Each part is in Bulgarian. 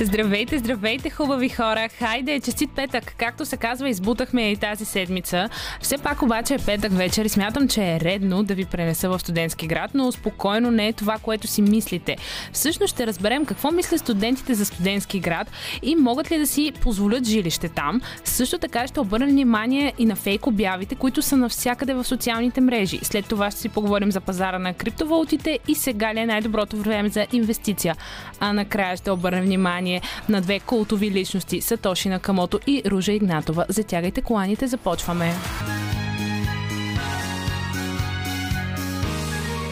Здравейте, здравейте, хубави хора! Хайде, честит петък! Както се казва, избутахме и тази седмица. Все пак обаче е петък вечер и смятам, че е редно да ви пренеса в студентски град, но спокойно не е това, което си мислите. Всъщност ще разберем какво мислят студентите за студентски град и могат ли да си позволят жилище там. Също така ще обърнем внимание и на фейк обявите, които са навсякъде в социалните мрежи. След това ще си поговорим за пазара на криптовалутите и сега ли е най-доброто време за инвестиция. А накрая ще обърнем внимание на две култови личности Сатоши Накамото и Ружа Игнатова. Затягайте коланите, започваме.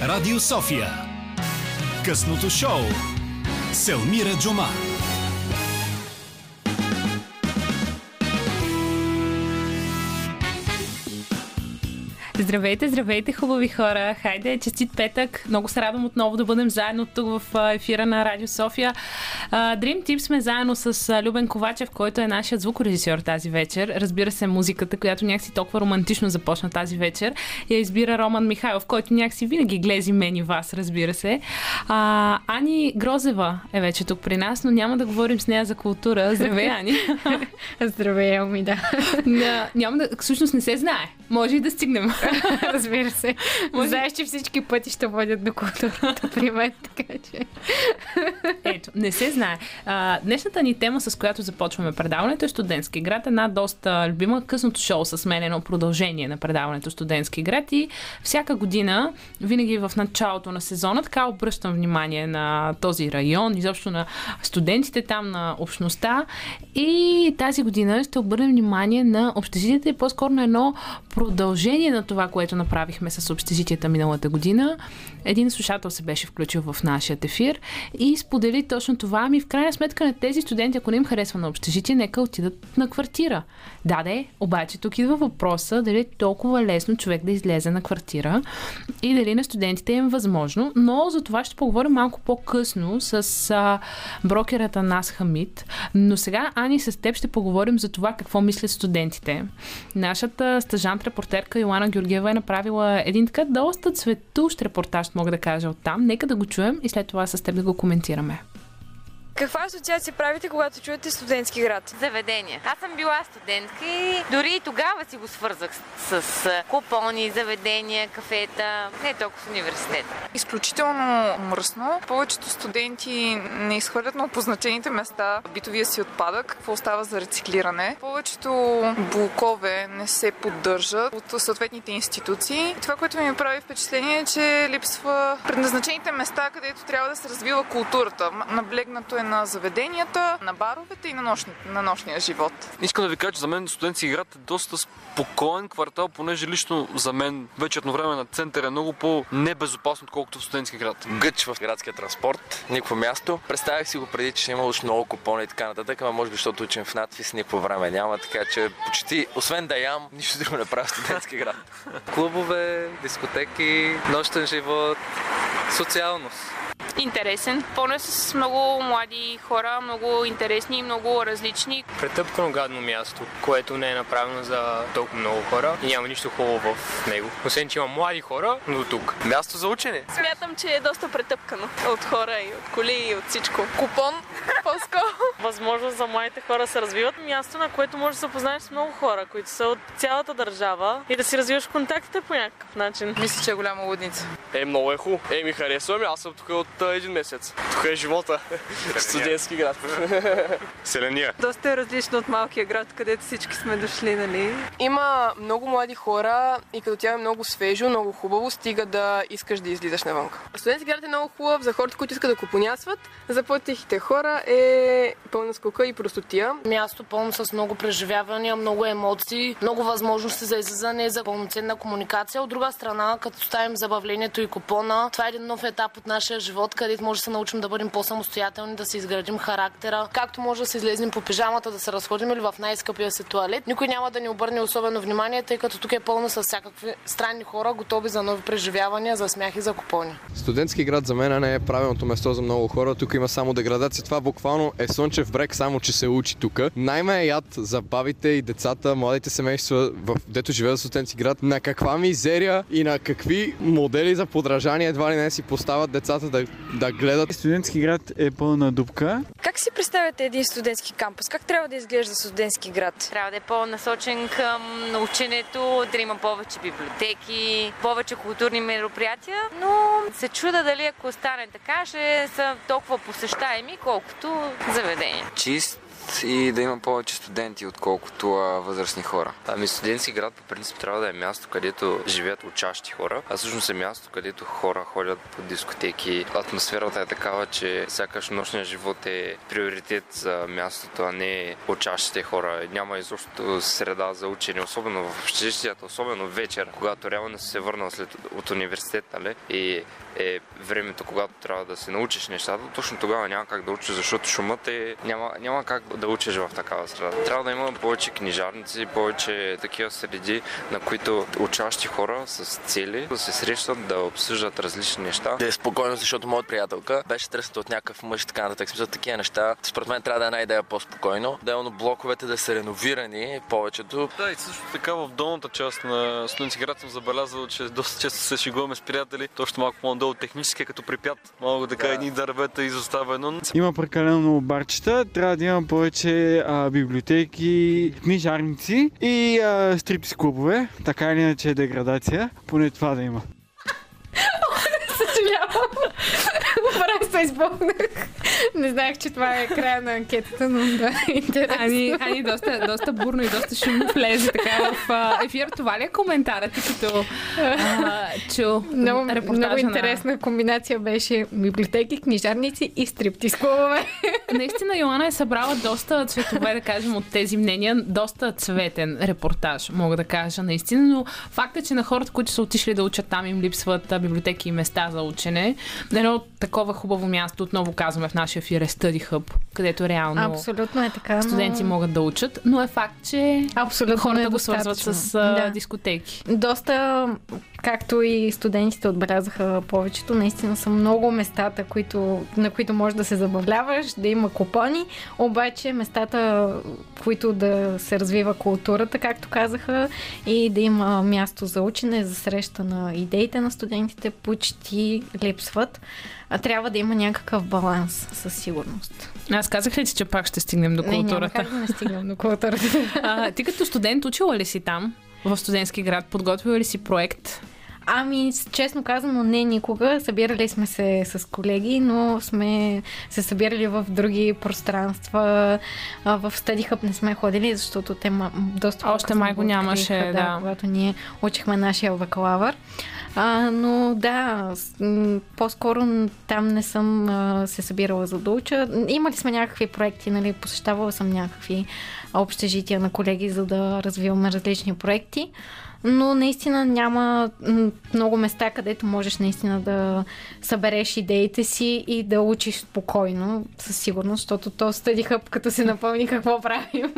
Радио София. Късното шоу. Селмира Джума. Здравейте, здравейте, хубави хора! Хайде, честит петък! Много се радвам отново да бъдем заедно тук в ефира на Радио София. Dream Team сме заедно с Любен Ковачев, който е нашият звукорежисьор тази вечер. Разбира се, музиката, която някакси толкова романтично започна тази вечер, я избира Роман Михайлов, който някакси винаги глези мен и вас, разбира се. А, Ани Грозева е вече тук при нас, но няма да говорим с нея за култура. Здравей, Ани! Здравей, Ами, да. няма да... Всъщност не се знае. Може и да стигнем. Разбира се. Може... Знаеш, че всички пъти ще водят до културата при мен, така че... Ето, не се знае. А, днешната ни тема, с която започваме предаването е Студентски град. Една доста любима късното шоу с мен, едно продължение на предаването Студентски град и всяка година, винаги в началото на сезона, така обръщам внимание на този район, изобщо на студентите там, на общността и тази година ще обърнем внимание на общежитията и по-скоро на едно продължение на това, което направихме с общежитията миналата година. Един слушател се беше включил в нашия ефир и сподели точно това. Ами в крайна сметка на тези студенти, ако не им харесва на общежитие, нека отидат на квартира. Да, де, обаче тук идва въпроса дали е толкова лесно човек да излезе на квартира и дали на студентите им е възможно, но за това ще поговорим малко по-късно с а, брокерата Нас Хамид. Но сега, Ани, с теб ще поговорим за това какво мислят студентите. Нашата стъжант-репортерка Йоана Георгиева е направила един така доста цветущ репортаж, мога да кажа оттам. Нека да го чуем и след това с теб да го коментираме. Каква асоциация правите, когато чуете студентски град? Заведения. Аз съм била студентка и дори и тогава си го свързах с, с купони, заведения, кафета, не толкова с университета. Изключително мръсно. Повечето студенти не изхвърлят на позначените места битовия си отпадък. Какво остава за рециклиране? Повечето блокове не се поддържат от съответните институции. Това, което ми прави впечатление е, че липсва предназначените места, където трябва да се развива културата. Наблегнато е на заведенията, на баровете и на, нощни, на нощния живот. Искам да ви кажа, че за мен студентски град е доста спокоен квартал, понеже лично за мен вече едно време на център е много по-небезопасно, отколкото в студентски град. Гъч в градския транспорт, никакво място. Представях си го преди, че има уж много купони и така нататък, ама може би, защото учим в надфис, никакво време няма, така че почти, освен да ям, нищо друго не правя в студентски град. Клубове, дискотеки, нощен живот, социалност интересен. Пълно с много млади хора, много интересни, много различни. Претъпкано гадно място, което не е направено за толкова много хора и няма нищо хубаво в него. Освен, че има млади хора, но до тук. Място за учене. Смятам, че е доста претъпкано от хора и от коли и от всичко. Купон, по-скоро. Възможност за младите хора да се развиват. Място, на което можеш да се познаеш с много хора, които са от цялата държава и да си развиваш контактите по някакъв начин. Мисля, че е голяма лудница. Е, много е хубаво. Е, ми харесва ми. Аз съм тук от един месец. Тук е живота. Студентски град. Селения. Доста е различно от малкия град, където всички сме дошли, нали? Има много млади хора и като тя е много свежо, много хубаво, стига да искаш да излизаш навън. Студентски град е много хубав за хората, които искат да купонясват. За по-тихите хора е пълна скука и простотия. Място пълно с много преживявания, много емоции, много възможности за излизане, за пълноценна комуникация. От друга страна, като ставим забавлението и купона, това е един нов етап от нашия живот, където може да се научим да бъдем по-самостоятелни, да си изградим характера, както може да се излезем по пижамата, да се разходим или в най-скъпия си туалет. Никой няма да ни обърне особено внимание, тъй като тук е пълно с всякакви странни хора, готови за нови преживявания, за смях и за купони. Студентски град за мен не е правилното место за много хора. Тук има само деградация. Това буквално е слънчев брек, само че се учи тук. Най-ме е яд за бабите и децата, младите семейства, в дето живеят в студентски град. На каква мизерия и на какви модели за подражание едва ли не си поставят децата да, да гледат. Студентски град е пълна дупка. Как си представяте един студентски кампус? Как трябва да изглежда студентски град? Трябва да е по-насочен към ученето, да има повече библиотеки, повече културни мероприятия, но се чуда дали ако стане така, ще са толкова посещаеми, колкото заведения. Чист и да има повече студенти, отколкото възрастни хора. Ами студентски град по принцип трябва да е място, където живеят учащи хора, а всъщност е място, където хора ходят по дискотеки. Атмосферата е такава, че сякаш нощният живот е приоритет за мястото, а не учащите хора. Няма изобщо среда за учене, особено в общежитията, особено вечер, когато реално си се върнал след, от университет, нали? И е времето, когато трябва да се научиш нещата, точно тогава няма как да учиш, защото шумът е... Няма, няма как да учиш в такава среда. Трябва да има повече книжарници, повече такива среди, на които учащи хора с цели да се срещат, да обсъждат различни неща. Да е спокойно, защото моят приятелка беше тръсната от някакъв мъж и така нататък. Смисъл, такива неща. Според мен трябва да е една идея по-спокойно. Да е блоковете да са реновирани повечето. Да, и също така в долната част на студентски град съм забелязал, че доста често се шегуваме с приятели. Точно малко по-надолу технически е като припят. Мога така да. едни дървета изоставено. Има прекалено много барчета, трябва да има повече а, библиотеки, книжарници и а, стрипс клубове. Така или иначе е деградация, поне това да има. Съжалявам. Направо се избухнах. Не знаех, че това е края на анкетата, но да, интересно. Ани, Ани доста, доста бурно и доста шумно влезе така в а, ефир. Това ли е коментарът ти като а, чу много, много интересна на... комбинация беше библиотеки, книжарници и стриптиз клубове. Наистина Йоана е събрала доста цветове, да кажем, от тези мнения. Доста цветен репортаж, мога да кажа наистина, но факт е, че на хората, които са отишли да учат там, им липсват библиотеки и места за учене. Едно такова хубаво място, отново казваме в нашия ефир, е Study Hub, където реално Абсолютно е така, студенти но... могат да учат, но е факт, че Абсолютно хората е го свързват с да. дискотеки. Доста, както и студентите отбелязаха повечето, наистина са много местата, които, на които можеш да се забавляваш, да има купони, обаче местата, които да се развива културата, както казаха, и да има място за учене, за среща на идеите на студентите, почти липсват. А трябва да има някакъв баланс, със сигурност. Аз казах ли ти, че пак ще стигнем до културата? Не, няма как да не стигнем до културата. а, ти като студент учила ли си там, в студентски град? Подготвила ли си проект? Ами, честно казано, не никога. Събирали сме се с колеги, но сме се събирали в други пространства. В Study Hub не сме ходили, защото те доста Още май го нямаше, да, да. Когато ние учихме нашия бакалавър. А, но да, по-скоро там не съм а, се събирала за да уча. Имали сме някакви проекти, нали, посещавала съм някакви общежития на колеги, за да развиваме различни проекти но наистина няма много места, където можеш наистина да събереш идеите си и да учиш спокойно, със сигурност, защото то стъдиха, като се напълни какво правим.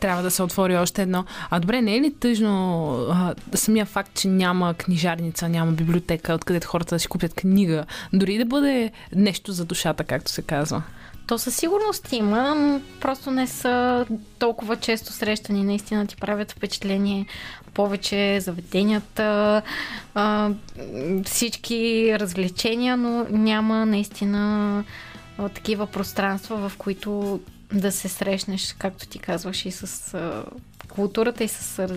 Трябва да се отвори още едно. А добре, не е ли тъжно а, самия факт, че няма книжарница, няма библиотека, откъдето хората да си купят книга, дори да бъде нещо за душата, както се казва? То със сигурност има, просто не са толкова често срещани. Наистина ти правят впечатление повече заведенията, всички развлечения, но няма наистина такива пространства, в които да се срещнеш, както ти казваш, и с културата, и с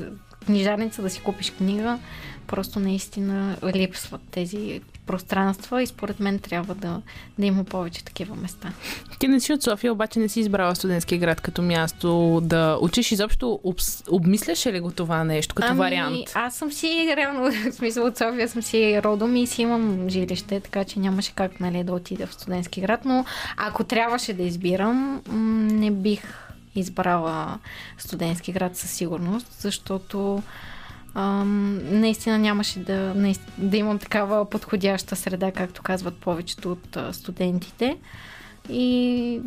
книжарница да си купиш книга. Просто наистина липсват тези пространства и според мен трябва да, да има повече такива места. Ти не си от София, обаче не си избрала студентски град като място да учиш. Изобщо об, обмисляше ли го това нещо като ами, вариант? Аз съм си реално, в смисъл от София съм си родом и си имам жилище, така че нямаше как нали, да отида в студентски град, но ако трябваше да избирам, не бих избрала студентски град със сигурност, защото ам, наистина нямаше да, наистина, да имам такава подходяща среда, както казват повечето от а, студентите. И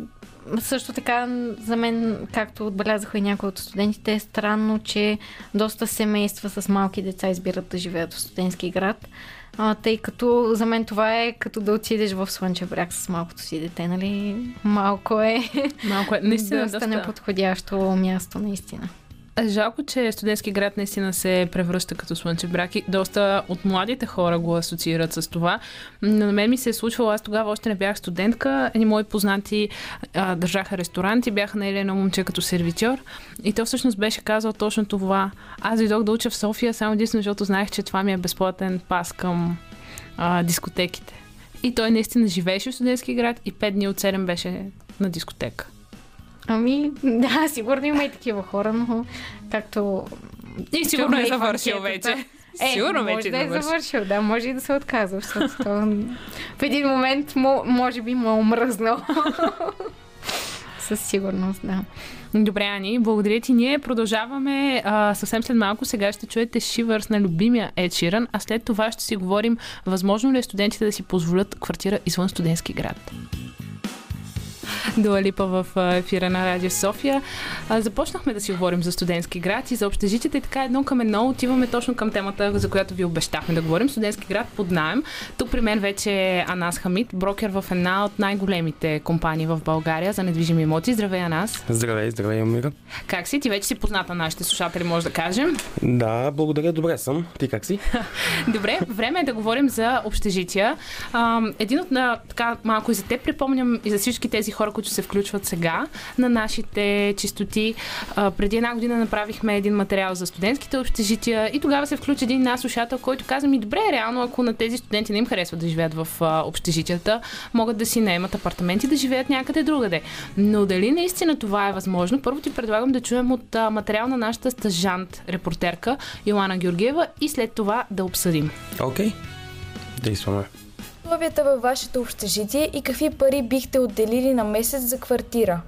също така, за мен, както отбелязаха и някои от студентите, е странно, че доста семейства с малки деца избират да живеят в студентски град. А, тъй като за мен това е като да отидеш в Слънчев бряг с малкото си дете, нали? Малко е. Малко е. Наистина, доста, доста неподходящо място, наистина. Жалко, че студентски град наистина се превръща като слънчев брак и доста от младите хора го асоциират с това. Но на мен ми се е случвало, аз тогава още не бях студентка, едни мои познати а, държаха ресторант и бяха наели едно момче като сервитьор и то всъщност беше казал точно това. Аз дойдох да уча в София само единствено, защото знаех, че това ми е безплатен пас към а, дискотеките. И той наистина живееше в студентски град и 5 дни от 7 беше на дискотека. Ами, да, сигурно има и такива хора, но както... И сигурно е завършил вече. Е, Сигурно може вече да е завършил. завършил, да, може и да се отказва, защото то, в един момент мо, може би му е омръзнал. Със сигурност, да. Добре, Ани, благодаря ти. Ние продължаваме а, съвсем след малко. Сега ще чуете Шивърс на любимия Ed Sheeran, а след това ще си говорим възможно ли е студентите да си позволят квартира извън студентски град. Дуалипа в а, ефира на Радио София. Започнахме да си говорим за студентски град и за общежитията и така едно към едно отиваме точно към темата, за която ви обещахме да говорим. Студентски град под найем. Тук при мен вече е Анас Хамид, брокер в една от най-големите компании в България за недвижими имоти. Здравей, Анас! Здравей, здравей, Амира. Как си? Ти вече си позната на нашите слушатели, може да кажем. Да, благодаря, добре съм. Ти как си? Добре, време е да говорим за общежития. Един от на, така малко и за теб припомням и за всички тези хора, които се включват сега на нашите чистоти. А, преди една година направихме един материал за студентските общежития и тогава се включи един наш слушател, който каза ми, добре, реално, ако на тези студенти не им харесва да живеят в а, общежитията, могат да си наемат апартаменти да живеят някъде другаде. Но дали наистина това е възможно? Първо ти предлагам да чуем от а, материал на нашата стажант, репортерка Йоана Георгиева и след това да обсъдим. Окей, okay. действаме. Условията във вашето общежитие и какви пари бихте отделили на месец за квартира?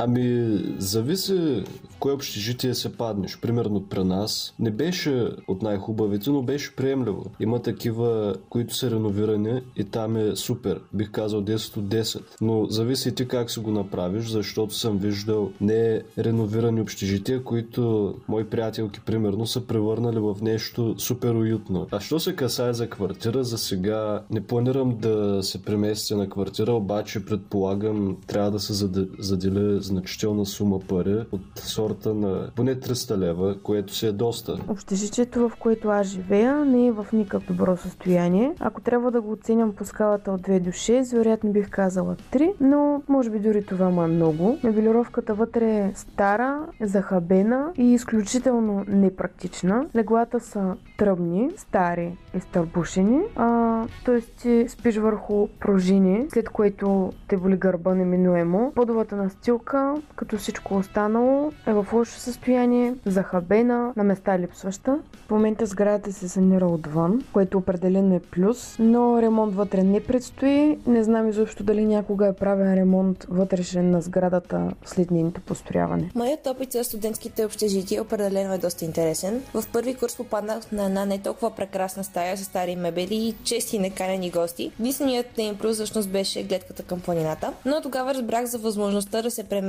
Ами, зависи в кое общежитие се паднеш. Примерно при нас не беше от най-хубавите, но беше приемливо. Има такива, които са реновирани и там е супер. Бих казал 10 от 10. Но зависи ти как си го направиш, защото съм виждал не реновирани общежития, които мои приятелки, примерно, са превърнали в нещо супер уютно. А що се касае за квартира, за сега не планирам да се преместя на квартира, обаче предполагам трябва да се заде- заделя значителна сума пари от сорта на поне 300 лева, което си е доста. Общежитието, в което аз живея, не е в никак добро състояние. Ако трябва да го оценям по скалата от 2 до 6, вероятно бих казала 3, но може би дори това му е много. Мебелировката вътре е стара, захабена и изключително непрактична. Леглата са тръбни, стари и стърбушени, а, т.е. ти спиш върху пружини, след което те боли гърба неминуемо. Подовата настилка, като всичко останало, е в лошо състояние, захабена, на места липсваща. В момента сградата се санира отвън, което определено е плюс, но ремонт вътре не предстои. Не знам изобщо дали някога е правен ремонт вътрешен на сградата след нейното построяване. Моят опит за студентските общежития определено е доста интересен. В първи курс попаднах на една не толкова прекрасна стая с стари мебели и чести неканени гости. Единственият им плюс всъщност беше гледката към планината, но тогава разбрах за възможността да се преместя,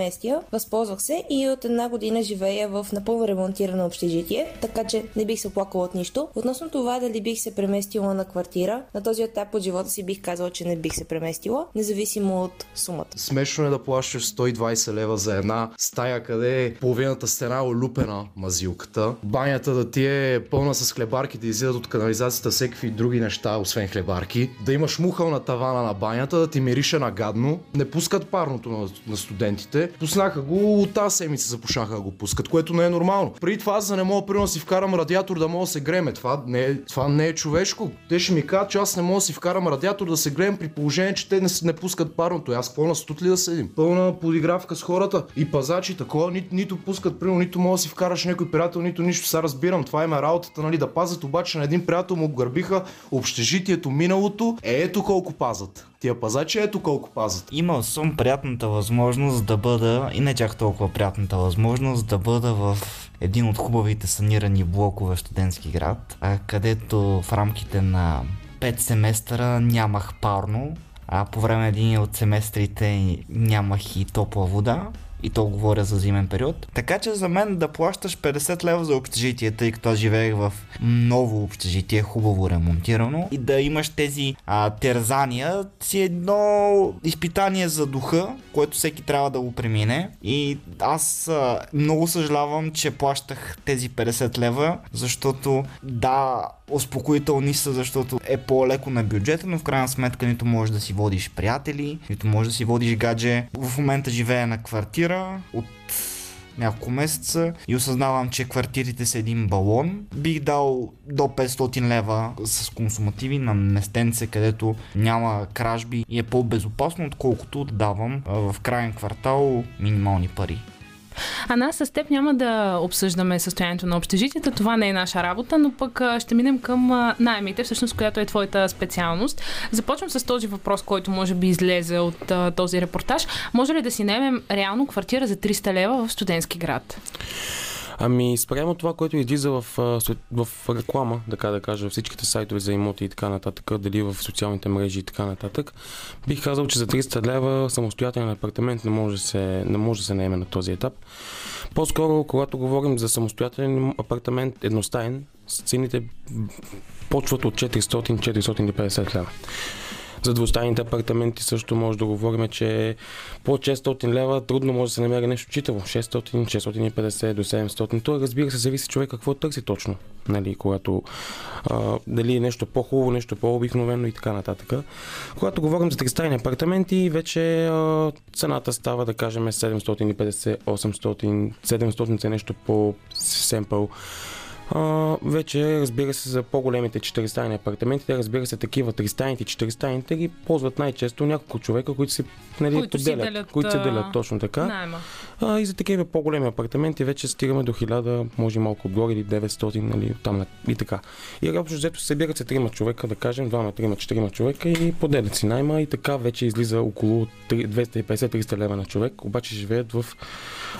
възползвах се и от една година живея в напълно ремонтирано общежитие, така че не бих се оплакала от нищо. Относно това дали бих се преместила на квартира, на този етап от живота си бих казала, че не бих се преместила, независимо от сумата. Смешно е да плащаш 120 лева за една стая, къде е половината стена е олюпена мазилката. Банята да ти е пълна с хлебарки, да излизат от канализацията всеки други неща, освен хлебарки. Да имаш мухъл на тавана на банята, да ти мирише нагадно. Не пускат парното на, на студентите. Пуснаха го от тази седмица започнаха да го пускат, което не е нормално. Преди това аз да не мога примерно си вкарам радиатор да мога да се греме. Това не, е, това не е човешко. Те ще ми кажат, че аз не мога да си вкарам радиатор да се греем при положение, че те не, не пускат парното. Аз какво на ли да седим? Пълна подигравка с хората. И пазачи такова, ни, нито пускат, примерно, нито мога да си вкараш някой приятел, нито нищо. Сега разбирам, това има работата, нали, да пазят, обаче на един приятел му гърбиха общежитието миналото. Е, ето колко пазат. Тия пазачи ето колко пазат. Имал съм приятната възможност да бъда, и не чак толкова приятната възможност, да бъда в един от хубавите санирани блокове в студентски град, където в рамките на 5 семестъра нямах парно, а по време на един от семестрите нямах и топла вода. И то говоря за зимен период. Така че за мен да плащаш 50 лева за общежитие, тъй като живеех в ново общежитие, хубаво ремонтирано, и да имаш тези а, терзания, си едно изпитание за духа, което всеки трябва да го премине. И аз а, много съжалявам, че плащах тези 50 лева, защото да, успокоителни са, защото е по-леко на бюджета, но в крайна сметка нито можеш да си водиш приятели, нито можеш да си водиш гадже. В момента живея на квартира от няколко месеца и осъзнавам, че квартирите са един балон. Бих дал до 500 лева с консумативи на местенце, където няма кражби и е по-безопасно, отколкото да давам в крайен квартал минимални пари. А нас с теб няма да обсъждаме състоянието на общежитията, това не е наша работа, но пък ще минем към найемите, всъщност, която е твоята специалност. Започвам с този въпрос, който може би излезе от този репортаж. Може ли да си наемем реално квартира за 300 лева в студентски град? Ами, спрямо това, което излиза в, в реклама, така да кажа, всичките сайтове за имоти и така нататък, дали в социалните мрежи и така нататък, бих казал, че за 300 лева самостоятелен апартамент не може да се, не може да се наеме на този етап. По-скоро, когато говорим за самостоятелен апартамент, едностаен, цените почват от 400-450 лева. За двустайните апартаменти също може да говорим, че по 600 лева трудно може да се намери нещо читаво. 600, 650 до 700. То разбира се, зависи човек какво търси точно. Нали, когато а, дали е нещо по-хубаво, нещо по-обикновено и така нататък. Когато говорим за тристайни апартаменти, вече а, цената става, да кажем, 750, 800, 700 е нещо по-семпъл. А, вече, разбира се, за по-големите 400 апартаменти, те разбира се, такива 300 и 400 ги ползват най-често няколко човека, които се нали, които поделят, си делят, които се делят точно така. А, и за такива по-големи апартаменти вече стигаме до 1000, може малко отгоре или 900, нали, там и така. И общо взето събират се трима човека, да кажем, двама, трима, четирима човека и поделят си найма и така вече излиза около 250-300 лева на човек, обаче живеят в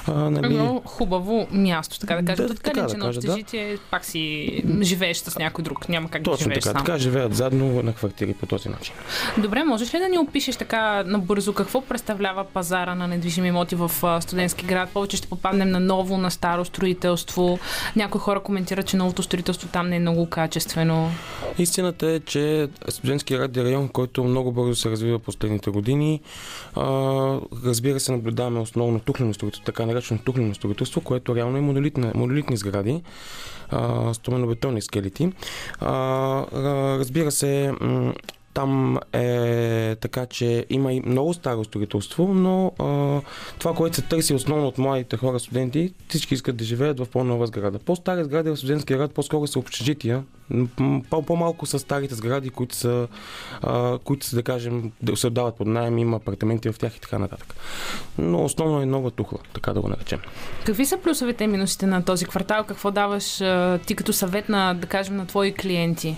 а, нали... Едно хубаво място, така да кажем. Да, така, че да кажа, общежитие пак си живееш с някой друг. Няма как Точно да живееш така, сам. така живеят заедно на квартири по този начин. Добре, можеш ли да ни опишеш така набързо какво представлява пазара на недвижими имоти в студентски град? Повече ще попаднем на ново, на старо строителство. Някои хора коментират, че новото строителство там не е много качествено. Истината е, че студентски град е район, който много бързо се развива последните години. А, разбира се, наблюдаваме основно тухлено строителство, така наречено тухлено строителство, което реално е монолитни, монолитни сгради, стоменобетонни скелети. Разбира се, там е така, че има и много старо строителство, но а, това, което се търси основно от младите хора, студенти, всички искат да живеят в по-нова сграда. По-стари сгради в студентския град по-скоро са общежития, по-малко са старите сгради, които са, а, които са, да кажем, да се отдават под найем, има апартаменти в тях и така нататък. Но основно е нова тухла, така да го наречем. Какви са плюсовете и минусите на този квартал? Какво даваш а, ти като съвет на, да кажем, на твои клиенти?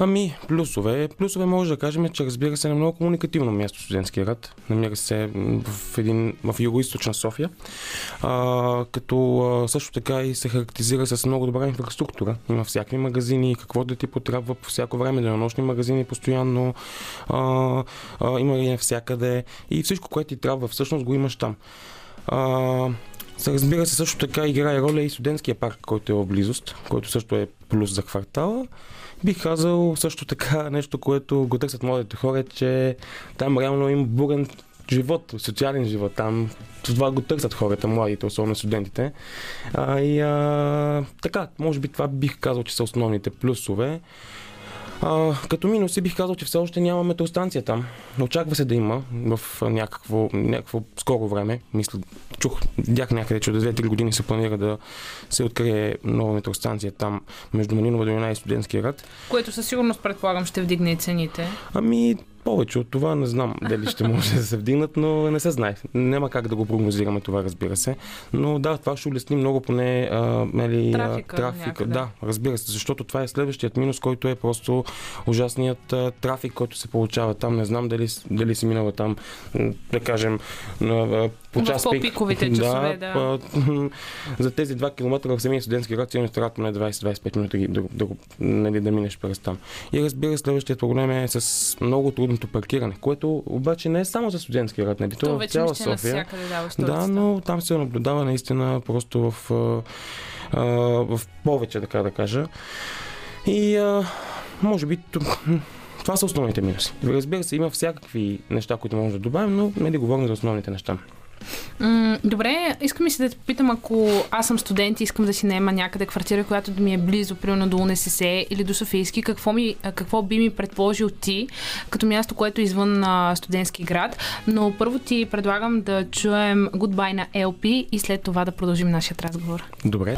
Ами, плюсове. Плюсове може да кажем, че разбира се е много комуникативно място студентски град. Намира се в, един, в юго-источна София. А, като а, също така и се характеризира с много добра инфраструктура. Има всякакви магазини, какво да ти потребва по всяко време, денонощни магазини постоянно, а, а, има и навсякъде и всичко, което ти трябва всъщност го имаш там. А, Разбира се, също така играе роля и студентския парк, който е в близост, който също е плюс за квартала. Бих казал също така нещо, което го търсят младите хора, е, че там реално има бурен живот, социален живот. Там това го търсят хората, младите, особено студентите. А, и а, така, може би това бих казал, че са основните плюсове. А, като минуси бих казал, че все още няма метеостанция там. Очаква се да има в някакво, някакво скоро време. Мисля, чух, видях някъде, че до 2-3 години се планира да се открие нова метеостанция там между Малинова долина и Студентския град. Което със сигурност предполагам ще вдигне и цените. Ами, повече от това не знам дали ще може да се вдигнат, но не се знае. Няма как да го прогнозираме това, разбира се. Но да, това ще улесни много поне а, мели, трафика. трафика. Да, разбира се, защото това е следващият минус, който е просто ужасният а, трафик, който се получава там. Не знам дали, дали си минала там, да кажем, по час пик. по-пиковите часове, да. а, за тези 2 км в самия студентски град сигурно трябва поне 20-25 минути да, да, го- нали, да минеш през там. И разбира се, следващия проблем е с много трудното паркиране, което обаче не е само за студентски град, нали? То То е в цяла мисля София. да, Да, но там се наблюдава наистина просто в, а, в повече, така да кажа. И а, може би това са основните минуси. Разбира се, има всякакви неща, които може да добавим, но не да говорим за основните неща. Добре, искам и се да те попитам, ако аз съм студент и искам да си наема някъде квартира, която да ми е близо, примерно до УНСС или до Софийски, какво, ми, какво би ми предположил ти като място, което е извън а, студентски град. Но първо ти предлагам да чуем Goodbye на LP и след това да продължим нашия разговор. Добре.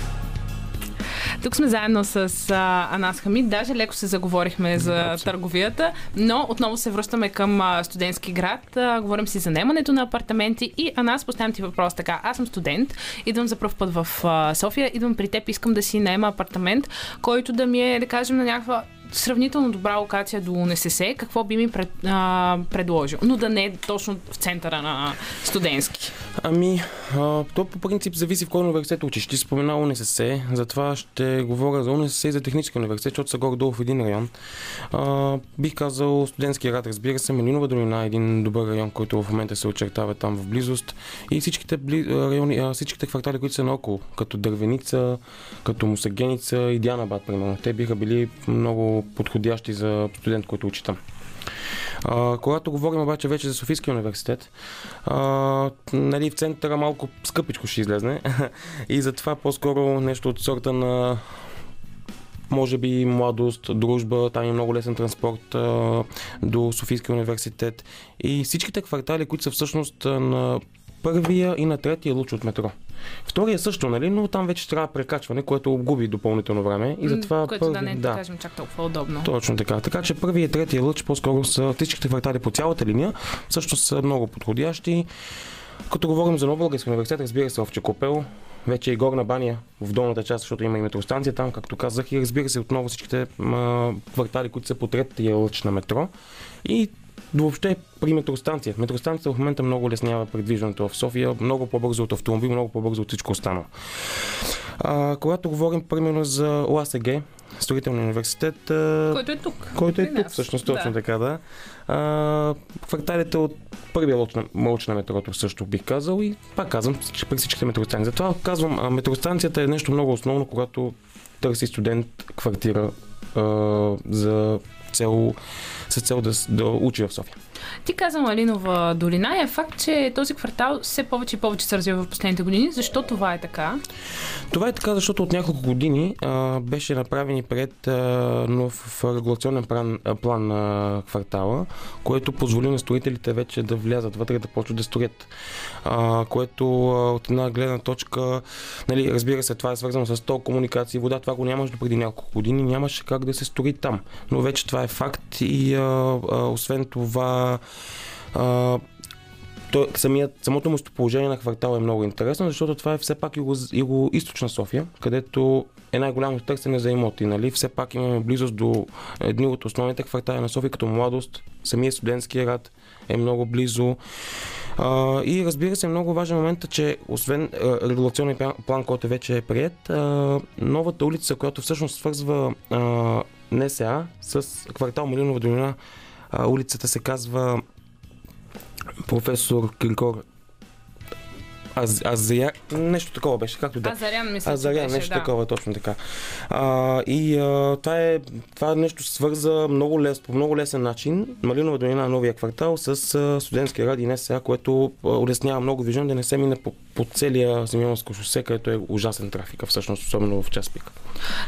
Тук сме заедно с а, Анас Хамид. Даже леко се заговорихме за търговията, но отново се връщаме към а, студентски град. А, говорим си за наемането на апартаменти и Анас, поставям ти въпрос така. Аз съм студент, идвам за първ път в а, София, идвам при теб, искам да си наема апартамент, който да ми е, да кажем, на някаква сравнително добра локация до УНСС, какво би ми пред, а, предложил? Но да не е точно в центъра на студентски. Ами, а, то по принцип зависи в кой университет учиш. Ти спомена УНСС, затова ще говоря за УНСС и за технически университет, защото са горе-долу в един район. А, бих казал студентски град, разбира се, Малинова долина е един добър район, който в момента се очертава там в близост. И всичките бли, райони, а, всичките квартали, които са наоколо, като Дървеница, като Мусагеница и Дианабад, примерно. Те биха били много подходящи за студент, който учи там. А, когато говорим обаче вече за Софийския университет, а, нали, в центъра малко скъпичко ще излезне и затова по-скоро нещо от сорта на може би младост, дружба, там е много лесен транспорт а, до Софийския университет и всичките квартали, които са всъщност на първия и на третия луч от метро. Втория също, нали, но там вече трябва прекачване, което губи допълнително време и затова Което да не е, да кажем, чак толкова удобно. точно така. Така че първият и третия лъч по-скоро са всичките квартали по цялата линия, също са много подходящи. Като говорим за Нов Български университет, разбира се, в Чекопел, вече и Горна баня в долната част, защото има и метростанция там, както казах, и разбира се отново всичките м, квартали, които са по третия лъч на метро. И въобще при метростанция. Метростанцията в момента много леснява предвиждането в София, много по-бързо от автомобил, много по-бързо от всичко останало. А, когато говорим примерно за ОАСГ, строителния университет, а, Който е тук. който е тук, всъщност, точно Да. така, да. А, кварталите от първия лоч на, лоч на метрото също бих казал и пак казвам всички- при всичките метростанции. Затова казвам, а, метростанцията е нещо много основно, когато търси студент квартира а, за цел, с цел да, до учи в София. Ти каза Малинова долина е факт, че този квартал все повече и повече се развива в последните години. Защо това е така? Това е така, защото от няколко години а, беше направен и пред а, нов регулационен план, а, план на квартала, което позволи на строителите вече да влязат вътре, да почват да строят. А, което а, от една гледна точка, нали, разбира се, това е свързано с тол, комуникация, вода, това го нямаше до преди няколко години, нямаше как да се строи там. Но вече това е факт и а, а, освен това а, той, самият, самото местоположение на квартала е много интересно, защото това е все пак юго, юго-источна София, където е най-голямо търсене за имоти. Нали? Все пак имаме близост до едни от основните квартали на София, като младост, самия студентски град е много близо. А, и разбира се, много важен момент е, че освен а, регулационния план, който вече е прият, а, новата улица, която всъщност свързва а, НСА с квартал Малинова долина, а, улицата се казва професор Киркор Аз, Азия, нещо такова беше, както да. Азарян, мисля, Азарян, беше, нещо да. такова, точно така. А, и а, това, е, това нещо свърза много лес, по много лесен начин Малинова долина, новия квартал, с а, студентския град и НСА, което а, улеснява много движение да не се мине по, по целия Симеоновско шосе, където е ужасен трафик, всъщност, особено в час пик.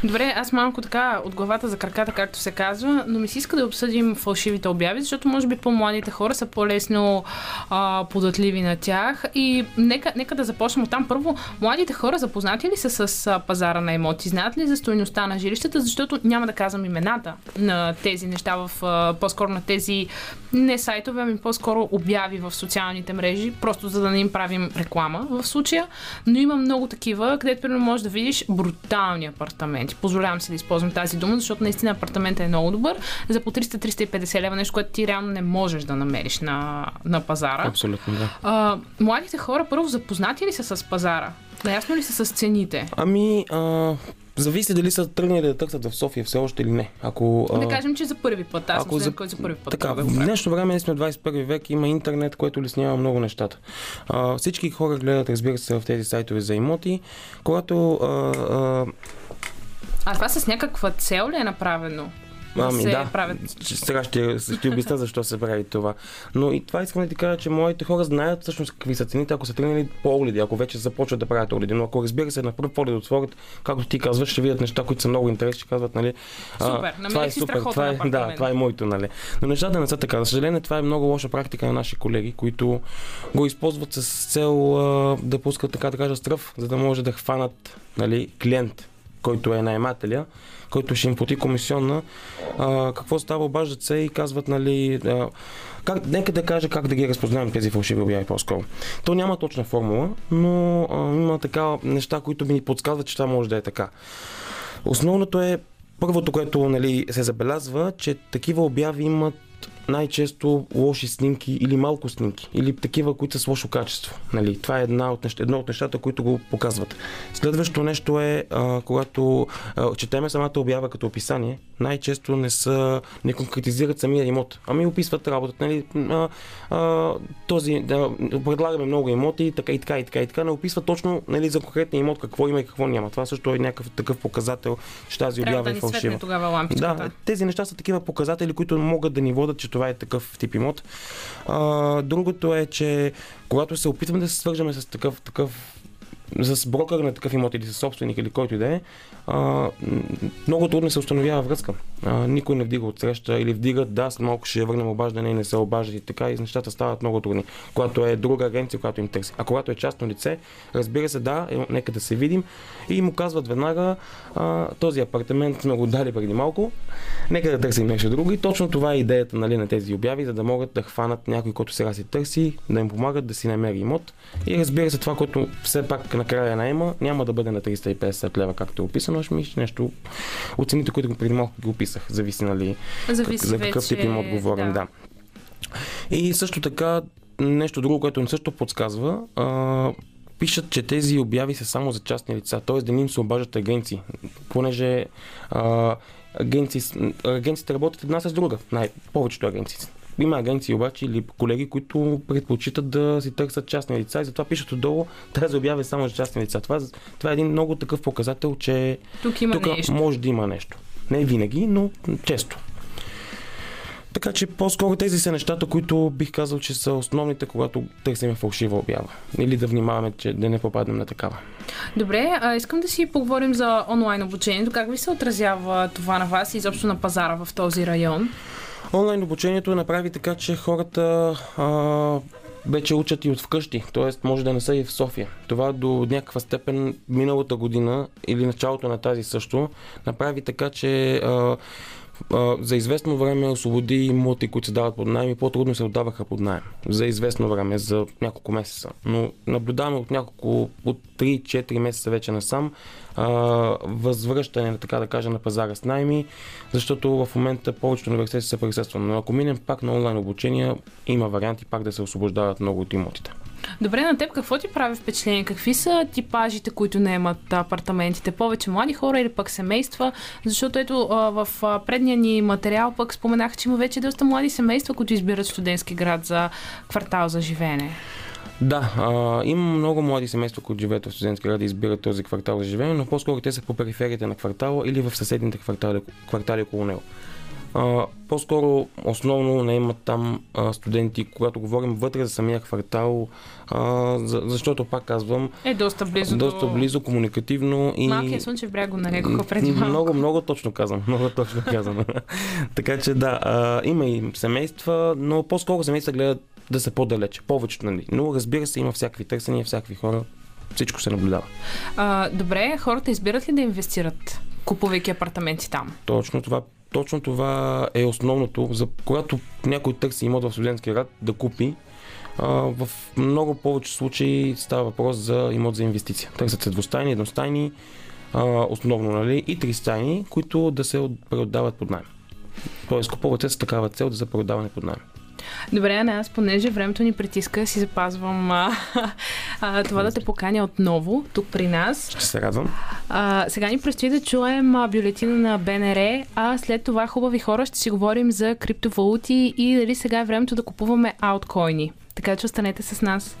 Добре, аз малко така от главата за краката, както се казва, но ми се иска да обсъдим фалшивите обяви, защото може би по-младите хора са по-лесно а, податливи на тях. И нека, нека нека да започнем от там. Първо, младите хора запознати ли са с пазара на имоти? Знаят ли за стоеността на жилищата? Защото няма да казвам имената на тези неща, в, по-скоро на тези не сайтове, ами по-скоро обяви в социалните мрежи, просто за да не им правим реклама в случая. Но има много такива, където примерно можеш да видиш брутални апартаменти. Позволявам си да използвам тази дума, защото наистина апартаментът е много добър. За по 300-350 лева, нещо, което ти реално не можеш да намериш на, на пазара. Абсолютно, да. А, младите хора първо запознати ли са с пазара? Наясно ли са с цените? Ами, а, зависи дали са тръгнали да търсят в София все още или не. Ако, Да кажем, че за първи път. Аз съм за- който за първи път. Така, това в днешно време сме в 21 век, има интернет, което улеснява много нещата. А, всички хора гледат, разбира се, в тези сайтове за имоти, когато а, а, А това с някаква цел ли е направено? Ами се да, правят. Сега ще, ще обясня защо се прави това. Но и това искам да ти кажа, че моите хора знаят всъщност какви са цените, ако са тръгнали по огледи, ако вече започват да правят огледи. Но ако разбира се на първ поглед отворят, както ти казваш, ще видят неща, които са много интересни, ще казват, нали, а, Супер, намерих това е супер, това е, да, това е моето, нали. Но нещата не са така. За съжаление, това е много лоша практика на наши колеги, които го използват с цел а, да пускат, така да кажа, стръв, за да може да хванат нали, клиент, който е наемателя, който ще им плати комисионна. А, какво става, обаждат се и казват, нали, а, как, нека да кажа как да ги разпознаем тези фалшиви обяви по-скоро. То няма точна формула, но а, има така неща, които ми подсказват, че това може да е така. Основното е, първото, което нали, се забелязва, че такива обяви имат най-често лоши снимки или малко снимки, или такива, които са с лошо качество. Нали? Това е една от неща, едно от нещата, които го показват. Следващото нещо е, а, когато а, четеме самата обява като описание, най-често не са, не конкретизират самия имот, ами описват работата. Нали? А, а, този, да, предлагаме много имоти, така и така и така и така, не описват точно нали, за конкретния имот какво има и какво няма. Това също е някакъв такъв показател, че тази Трябва обява да е фалшива. светне тогава лампичката. Да, тези неща са такива показатели, които могат да ни водят, че това е такъв тип имот. А, другото е, че когато се опитваме да се свържаме с такъв, такъв с брокър на такъв имот или с собственик или който и да е, много трудно се установява връзка. А, никой не вдига от среща или вдигат, да, след малко ще върнем обаждане и не се обаждат и така и нещата стават много трудни. Когато е друга агенция, която им търси. А когато е частно лице, разбира се, да, е, нека да се видим и му казват веднага, а, този апартамент сме го дали преди малко, нека да търсим нещо друго. И точно това е идеята нали, на тези обяви, за да могат да хванат някой, който сега си търси, да им помагат да си намери имот. И разбира се, това, което все пак накрая наема, няма да бъде на 350 лева, както е описано, а ще ми нещо от цените, които го преди малко ги описах. Зависи, нали, Зависи за какъв тип вече, имот говорим. да. Да. И също така, нещо друго, което им също подсказва, а, пишат, че тези обяви са само за частни лица, т.е. да не им се обаждат агенции, понеже а, агенции, агенциите работят една с друга, най- повечето агенции. Има агенции обаче или колеги, които предпочитат да си търсят частни лица и затова пишат отдолу тази обява е само за частни лица. Това, това е един много такъв показател, че Тук има тук нещо. може да има нещо. Не винаги, но често. Така че по-скоро тези са нещата, които бих казал, че са основните, когато търсим фалшива обява. Или да внимаваме, че да не попаднем на такава. Добре, а, искам да си поговорим за онлайн обучението. Как ви се отразява това на вас и изобщо на пазара в този район? Онлайн обучението направи така, че хората а, вече учат и от вкъщи, т.е. може да не са и в София. Това до някаква степен миналата година или началото на тази също направи така, че а, за известно време освободи имоти, които се дават под найем и по-трудно се отдаваха под найем. За известно време, за няколко месеца. Но наблюдаваме от няколко, от 3-4 месеца вече насам а, възвръщане, така да кажа, на пазара с найми, защото в момента повечето университети са присъствани. Но ако минем пак на онлайн обучение, има варианти пак да се освобождават много от имотите. Добре, на теб какво ти прави впечатление? Какви са типажите, които не имат апартаментите? Повече млади хора или пък семейства? Защото ето в предния ни материал пък споменах, че има вече доста млади семейства, които избират студентски град за квартал за живеене. Да, а, има много млади семейства, които живеят в студентски град и избират този квартал за живеене, но по-скоро те са по периферията на квартала или в съседните квартали, квартали около него. А, по-скоро основно не имат там а, студенти, когато говорим вътре за самия квартал, а, за, защото пак казвам, Е, доста близо доста до... близо, комуникативно и... Малкия слънчев бряг го нарекоха преди малко. Много, много точно казвам. Много точно казвам. така че да, а, има и семейства, но по-скоро семейства гледат да са по-далече, повечето, нали. Но разбира се, има всякакви търсения, всякакви хора, всичко се наблюдава. А, добре, хората избират ли да инвестират, купувайки апартаменти там? Точно това, точно това е основното, за когато някой търси имот в студентския град да купи, а, в много повече случаи става въпрос за имот за инвестиция. Търсят се двустайни, едностайни, а, основно, нали, и тристайни, които да се преотдават под найем. Тоест купуват се с такава цел за преотдаване под найем. Добре, Ана, аз понеже времето ни притиска, си запазвам а, а, това да те поканя отново тук при нас. Ще се радвам. А, сега ни предстои да чуем а, бюлетина на БНР, а след това хубави хора ще си говорим за криптовалути и дали сега е времето да купуваме ауткоини. Така че останете с нас.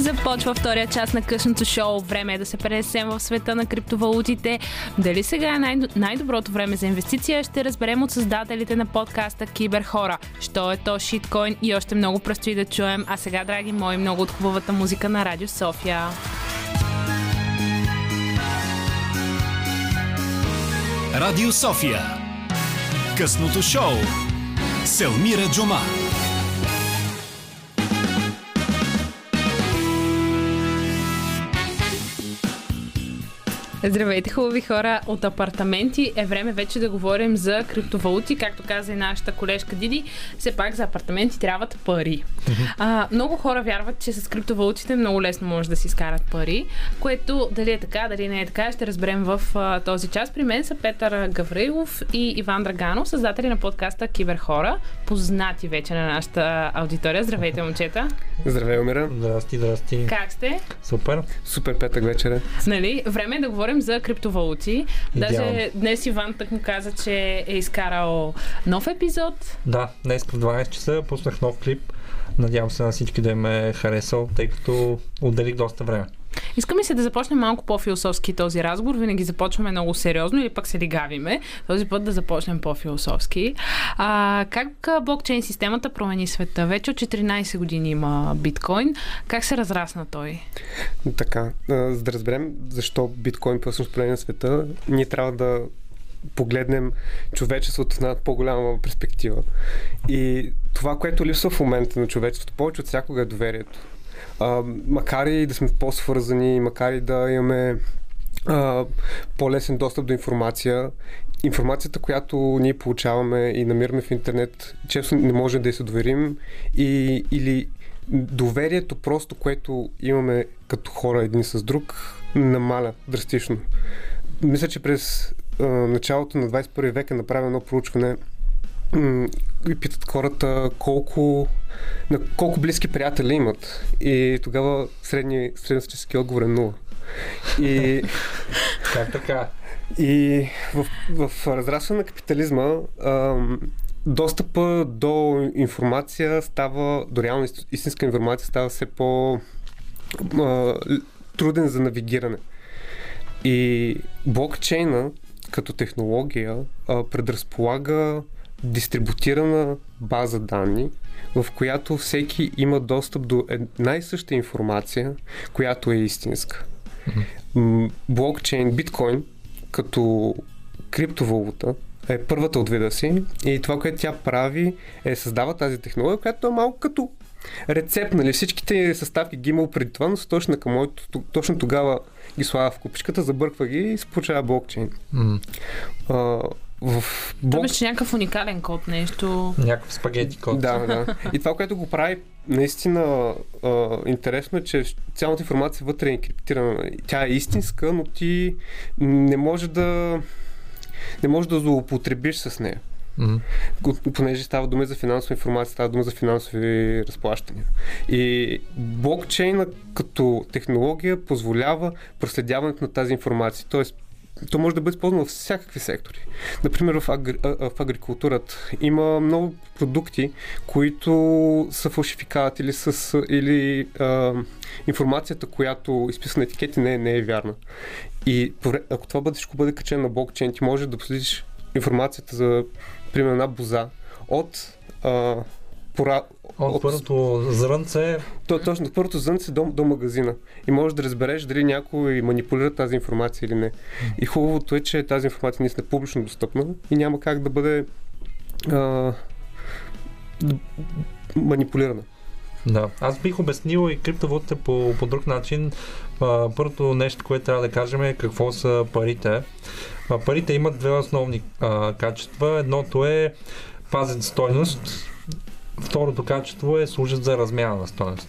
Започва втория част на късното шоу. Време е да се пренесем в света на криптовалутите. Дали сега е най- най-доброто време за инвестиция, ще разберем от създателите на подкаста Киберхора. Що е то шиткоин и още много предстои да чуем. А сега, драги мои, много от хубавата музика на Радио София. Радио София. Късното шоу. Селмира Джума. Здравейте, хубави хора от апартаменти. Е време вече да говорим за криптовалути. Както каза и нашата колежка Диди, все пак за апартаменти трябват пари. А, много хора вярват, че с криптовалутите много лесно може да си изкарат пари, което дали е така, дали не е така, ще разберем в а, този час. При мен са Петър Гаврилов и Иван Драганов, създатели на подкаста Киберхора, познати вече на нашата аудитория. Здравейте, момчета! Здравей, Умира. Здрасти, здрасти. Как сте? Супер. Супер петък вечера. Нали, време е да говорим за криптовалути. Идеално. Даже днес Иван так му каза, че е изкарал нов епизод. Да, днес в 12 часа пуснах нов клип. Надявам се на всички да им е харесал, тъй като отделих доста време. Искам ми се да започнем малко по-философски този разговор. Винаги започваме много сериозно или пък се лигавиме. Този път да започнем по-философски. А, как блокчейн системата промени света? Вече от 14 години има биткоин. Как се разрасна той? Така, за да разберем защо биткоин всъщност променя света, ние трябва да погледнем човечеството една по-голяма перспектива. И това, което липсва в момента на човечеството, повече от всякога е доверието. А, макар и да сме по-свързани, макар и да имаме а, по-лесен достъп до информация, информацията, която ние получаваме и намираме в интернет, често не може да я се доверим и, или доверието просто, което имаме като хора един с друг, намаля драстично. Мисля, че през а, началото на 21 век е направено едно проучване и питат хората колко, на колко близки приятели имат. И тогава средни, средностатистически отговор е 0. И, как така? И в, в разрастване на капитализма ам, достъпа до информация става, до реална истинска информация става все по а, труден за навигиране. И блокчейна като технология а, предразполага дистрибутирана база данни, в която всеки има достъп до една и съща информация, която е истинска. Mm-hmm. Блокчейн, биткоин, като криптовалута, е първата от вида си и това, което тя прави е създава тази технология, която е малко като рецепт, нали? Всичките съставки ги имал преди това, но са точно към моето, точно тогава ги слага в купичката, забърква ги и се получава блокчейн. Mm. В блок... Това беше някакъв уникален код, нещо. Някакъв спагети код. Да, да. И това, което го прави наистина а, интересно е, че цялата информация вътре е енкриптирана. Тя е истинска, но ти не може да не може да злоупотребиш с нея. Mm-hmm. Понеже става дума за финансова информация, става дума за финансови разплащания. И блокчейна като технология позволява проследяването на тази информация. Тоест, то може да бъде използвано в всякакви сектори. Например, в, агри, в агрикултурата има много продукти, които са фалшификат или, с, или а, информацията, която е изписана на етикети, не, не е вярна. И ако това бъде, бъде качено на блокчейн, ти можеш да последиш информацията за, примерно, една боза от а, пора, от, от първото зрънце. То, точно, от първото зрънце до, до магазина. И можеш да разбереш дали някой манипулира тази информация или не. И хубавото е, че тази информация наистина е публично достъпна и няма как да бъде а, манипулирана. Да, аз бих обяснил и криптовалутите по, по друг начин. Първото нещо, което трябва да кажем е какво са парите. Парите имат две основни а, качества. Едното е пазят стойност, второто качество е служат за размяна на стойност.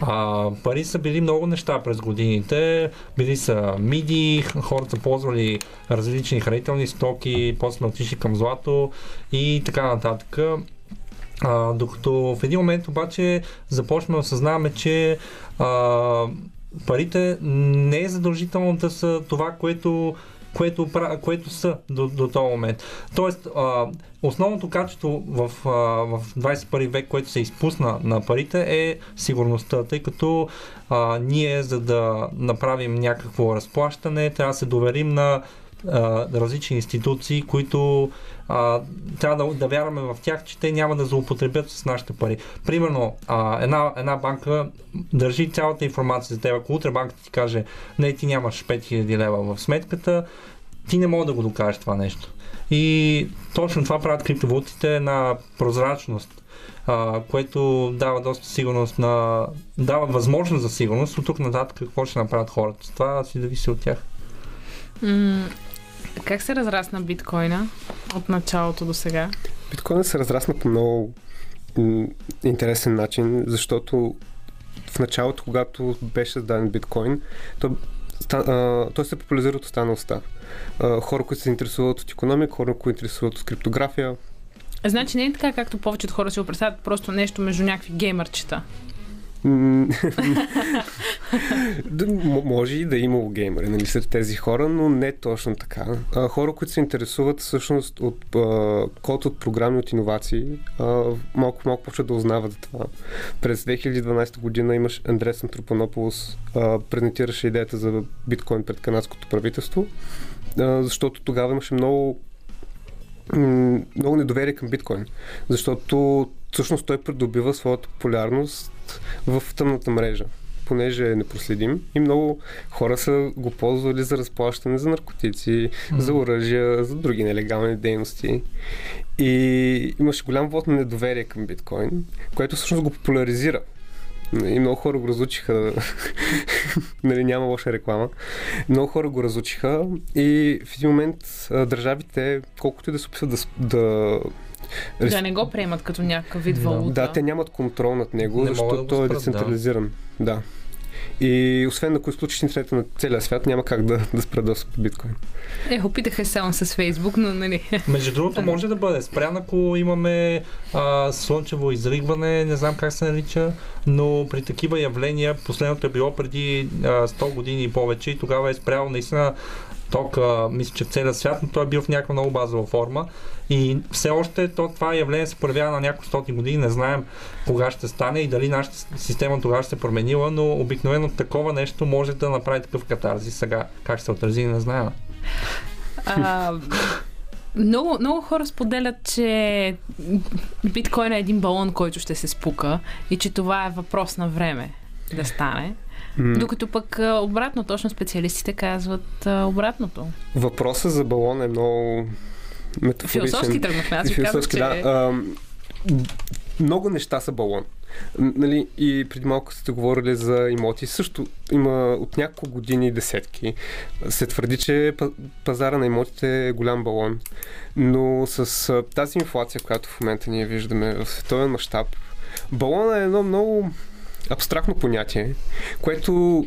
А, пари са били много неща през годините. Били са миди, хората ползвали различни хранителни стоки, после отишли към злато и така нататък. А, докато в един момент обаче започваме да осъзнаваме, че а, парите не е задължително да са това, което което, което са до, до този момент. Тоест, а, основното качество в, а, в 21 век, което се изпусна на парите е сигурността, тъй като а, ние, за да направим някакво разплащане, трябва да се доверим на а, различни институции, които а, трябва да, да вярваме в тях, че те няма да злоупотребят с нашите пари. Примерно, а, една, една банка държи цялата информация за теб. Ако утре банката ти каже, не, ти нямаш 5000 лева в сметката, ти не мога да го докажеш това нещо. И точно това правят криптовалутите на прозрачност, а, което дава доста сигурност на... дава възможност за сигурност от тук нататък какво ще направят хората. Това си зависи от тях. Как се разрасна биткоина от началото до сега? Биткоина се разрасна по много интересен начин, защото в началото, когато беше създаден биткоин, то, той се популяризира от останалостта. А, хора, които се интересуват от економика, хора, които се интересуват от криптография. Значи не е така, както повечето хора си го представят, просто нещо между някакви геймърчета. Може и да е имало геймери, нали, сред тези хора, но не точно така. Хора, които се интересуват всъщност от а, код от програми, от иновации, а, малко малко почват да узнават това. През 2012 година имаш Андрес Антропонополос, презентираше идеята за биткоин пред канадското правителство, защото тогава имаше много много недоверие към биткоин, защото всъщност той придобива своята популярност в тъмната мрежа понеже е непроследим и много хора са го ползвали за разплащане за наркотици, mm-hmm. за оръжия, за други нелегални дейности. И имаше голям вод на недоверие към биткоин, което всъщност го популяризира. И много хора го разучиха. нали, няма лоша реклама. Много хора го разучиха и в един момент държавите, колкото и да се опитват да, да да не го приемат като някакъв вид валута. Да, те нямат контрол над него, не защото да той е децентрализиран. Да. да. И освен ако изключиш интернета на целия свят, няма как да, да спра достъп до биткоин. Е, опитаха само с Фейсбук, но нали. Между другото, може да бъде спрян, ако имаме а, слънчево изригване, не знам как се нарича, но при такива явления, последното е било преди а, 100 години и повече и тогава е спрял наистина ток, а, мисля, че в целия свят, но той е бил в някаква много базова форма. И все още то, това явление се проявява на няколко стоти години. Не знаем кога ще стане и дали нашата система тогава ще се променила, но обикновено такова нещо може да направи такъв катарзис. Сега как ще се отрази, не знаем. А, много, много хора споделят, че биткоин е един балон, който ще се спука и че това е въпрос на време да стане. Докато пък обратно, точно специалистите казват обратното. Въпросът за балон е много метафоричен. Философски тръгнахме, аз ви казах, че... Да, а, много неща са балон. Нали, и преди малко сте говорили за имоти. Също има от няколко години десетки. Се твърди, че пазара на имотите е голям балон. Но с тази инфлация, която в момента ние виждаме в световен мащаб, балона е едно много абстрактно понятие, което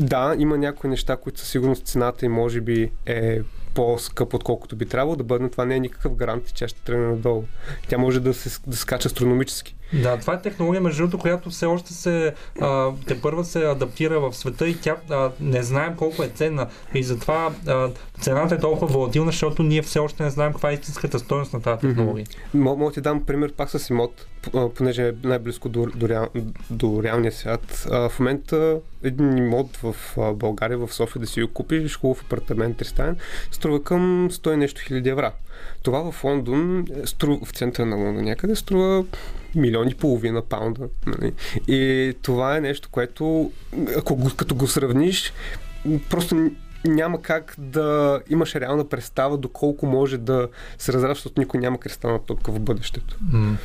да, има някои неща, които със сигурност цената и може би е по-скъп, отколкото би трябвало да бъде, но това не е никакъв гарант, че ще тръгне надолу. Тя може да се да скача астрономически. Да, това е технология, между другото, която все още се а, те първа се адаптира в света и тя а, не знаем колко е ценна. И затова а, цената е толкова волатилна, защото ние все още не знаем каква е истинската стоеност на тази технология. Mm-hmm. Мога ти дам пример пак с имот, понеже е най-близко до, до, реал, до реалния свят. А, в момента един имот в България, в София да си го купиш, хубав апартамент, тристаен, струва към 100 нещо хиляди евра. Това в Лондон, е, в центъра на Лондон някъде, струва милиони и половина паунда. Нали? И това е нещо, което, ако го, като го сравниш, просто няма как да имаш реална представа доколко може да се разраства, защото никой няма кристална топка в бъдещето. М.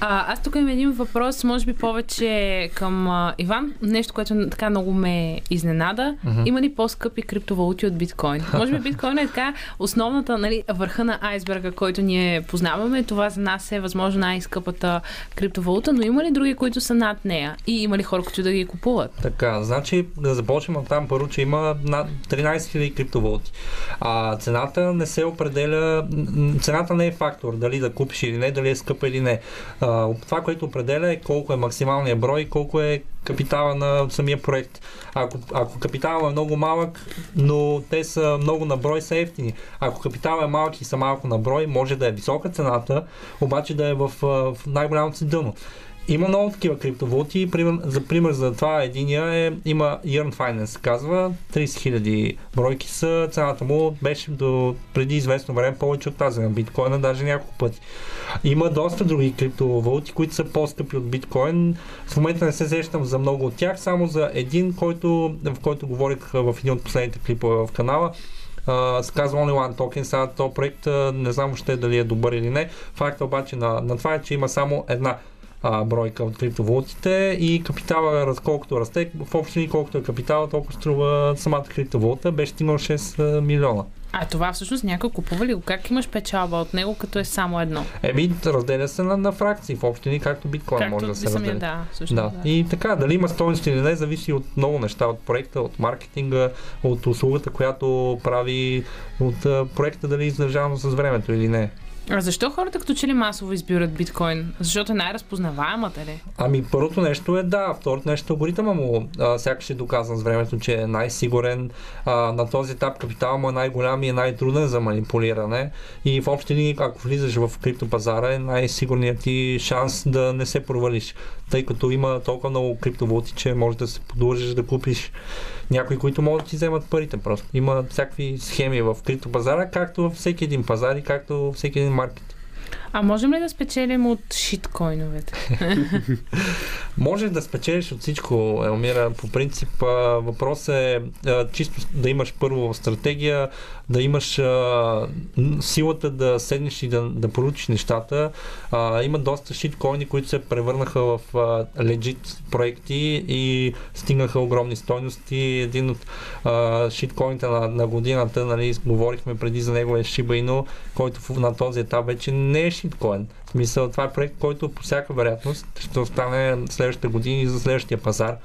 А, аз тук имам един въпрос, може би повече към а, Иван. Нещо, което така много ме изненада. Мгм. Има ли по-скъпи криптовалути от биткоин? Може би биткоин е така основната, нали, върха на айсберга, който ние познаваме. Това за нас е възможно най-скъпата криптовалута, но има ли други, които са над нея? И има ли хора, които да ги купуват? Така, значи да започнем от там първо, че има над 13 000 криптовалути. А цената не се определя, цената не е фактор, дали да купиш или не, дали е скъпа или не. Това, което определя е колко е максималният брой, колко е капитала на самия проект. Ако, ако капиталът е много малък, но те са много на брой, са ефтини. Ако капиталът е малък и са малко на брой, може да е висока цената, обаче да е в, в най-голямото си дъно. Има много такива криптовалути. Пример, за пример за това единия е, има Earn Finance, казва. 30 000 бройки са. Цената му беше до преди известно време повече от тази на биткоина, даже няколко пъти. Има доста други криптовалути, които са по-скъпи от биткоин. В момента не се сещам за много от тях, само за един, който, в който говорих в един от последните клипове в канала. Се казва Only One Token, сега този проект не знам въобще дали е добър или не. Факта обаче на, на това е, че има само една а, бройка от криптовалутите и капитала, колкото расте, в общи колкото е капитала, толкова струва самата криптовалута, беше стигнал 6 а, милиона. А това всъщност някой купува ли го? Как имаш печалба от него, като е само едно? Еми, разделя се на, на фракции в общи линии, както биткоин Както може да се разделя. да, всъщност, да. да. И така, дали има стойност или не, зависи от много неща, от проекта, от маркетинга, от услугата, която прави, от проекта дали е издържано с времето или не. А защо хората като че ли масово избират биткоин? Защото е най-разпознаваемата ли? Ами първото нещо е да, второто нещо алгоритъма му сякаш е доказан с времето, че е най-сигурен. А, на този етап капитал му е най-голям и е най-труден за манипулиране. И в общи линии, ако влизаш в криптопазара, е най-сигурният ти шанс да не се провалиш. Тъй като има толкова много криптовалути, че може да се подлъжиш да купиш някои, които могат да ти вземат парите просто. Има всякакви схеми в криптопазара, както във всеки един пазар и както във всеки един маркет. А можем ли да спечелим от шиткоиновете? Може да спечелиш от всичко, Елмира. По принцип, въпрос е чисто да имаш първо стратегия, да имаш а, силата да седнеш и да, да поручиш нещата. А, има доста шиткоини, които се превърнаха в а, легит проекти и стигнаха огромни стойности. Един от а, шиткоините на, на годината, нали, говорихме преди за него е Shiba Inu, който на този етап вече не е шиткоин. В смисъл, това е проект, който по всяка вероятност ще остане следващите години за следващия пазар.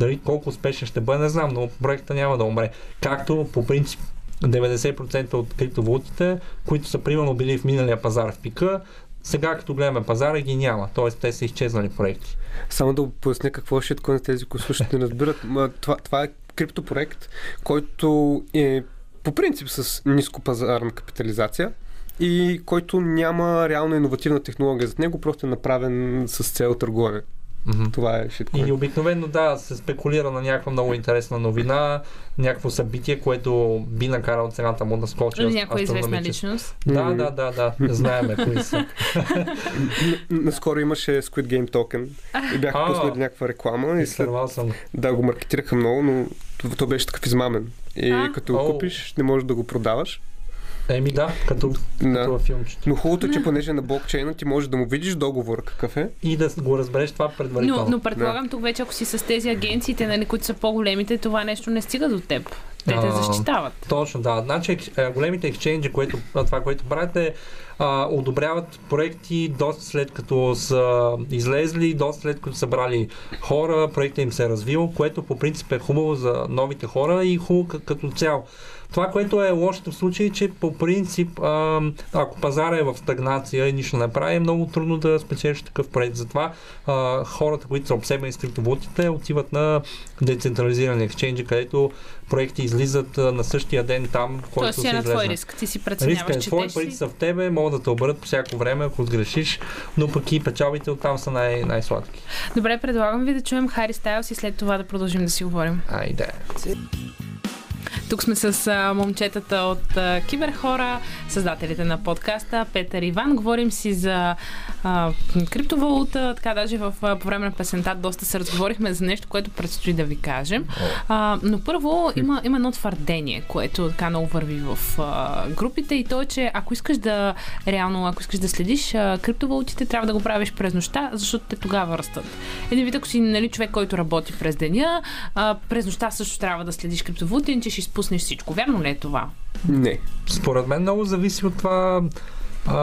Дали колко успешен ще бъде, не знам, но проекта няма да умре. Както по принцип 90% от криптовалутите, които са примерно били в миналия пазар в пика, сега като гледаме пазара ги няма. Т.е. те са изчезнали проекти. Само да поясня какво е шиткоин за тези, които слушат не разбират. Това, това е криптопроект, който е по принцип с ниско пазарна капитализация и който няма реално иновативна технология за него, просто е направен с цел търгуване. Mm-hmm. Това е шиткоин. И обикновено да, се спекулира на някаква много интересна новина, някакво събитие, което би накарало цената му да скочи. Или някоя известна личност. Да, да, да, да. Знаеме кои са. Наскоро имаше Squid Game токен и бяха пуснали някаква реклама и след... Съм. Да, го маркетираха много, но то, беше такъв измамен. И А? като го купиш, не можеш да го продаваш. Еми да, като, да. като във филмчето. Но хубавото е, че понеже е на блокчейна ти можеш да му видиш договор какъв е. И да го разбереш това предварително. Но, но предполагам тук вече, ако си с тези агенциите, нали, които са по-големите, това нещо не стига до теб. Те те А, защитават. Точно, да. Значи големите ексченджи, което, това, което правят е а, одобряват проекти доста след като са излезли, доста след като са брали хора, проектът им се е развил, което по принцип е хубаво за новите хора и хубаво като цяло. Това, което е лошото в случай, е, че по принцип, а, ако пазара е в стагнация и нищо не прави, е много трудно да спечелиш такъв проект. Затова а, хората, които са обсебени с криптовалутите, отиват на децентрализирани ексченджи, където проекти излизат на същия ден там, в който си е на твой риск. Ти си Риска преценяваш, е че твой, те парите са в тебе, могат да те обърнат по всяко време, ако сгрешиш, но пък и печалбите оттам са най- най-сладки. Добре, предлагам ви да чуем Хари Стайлс и след това да продължим да си говорим. Айде. Тук сме с а, момчетата от а, Киберхора, създателите на подкаста Петър Иван. Говорим си за а, криптовалута, така даже в, по време на песента доста се разговорихме за нещо, което предстои да ви кажем. А, но първо има, има едно твърдение, което така много върви в а, групите и то е, че ако искаш да реално, ако искаш да следиш а, криптовалутите, трябва да го правиш през нощта, защото те тогава растат. Един вид, ако си нали, човек, който работи през деня, а, през нощта също трябва да следиш криптовалутите, иначе ще изпуснеш всичко. Вярно ли е това? Не. Според мен много зависи от това а,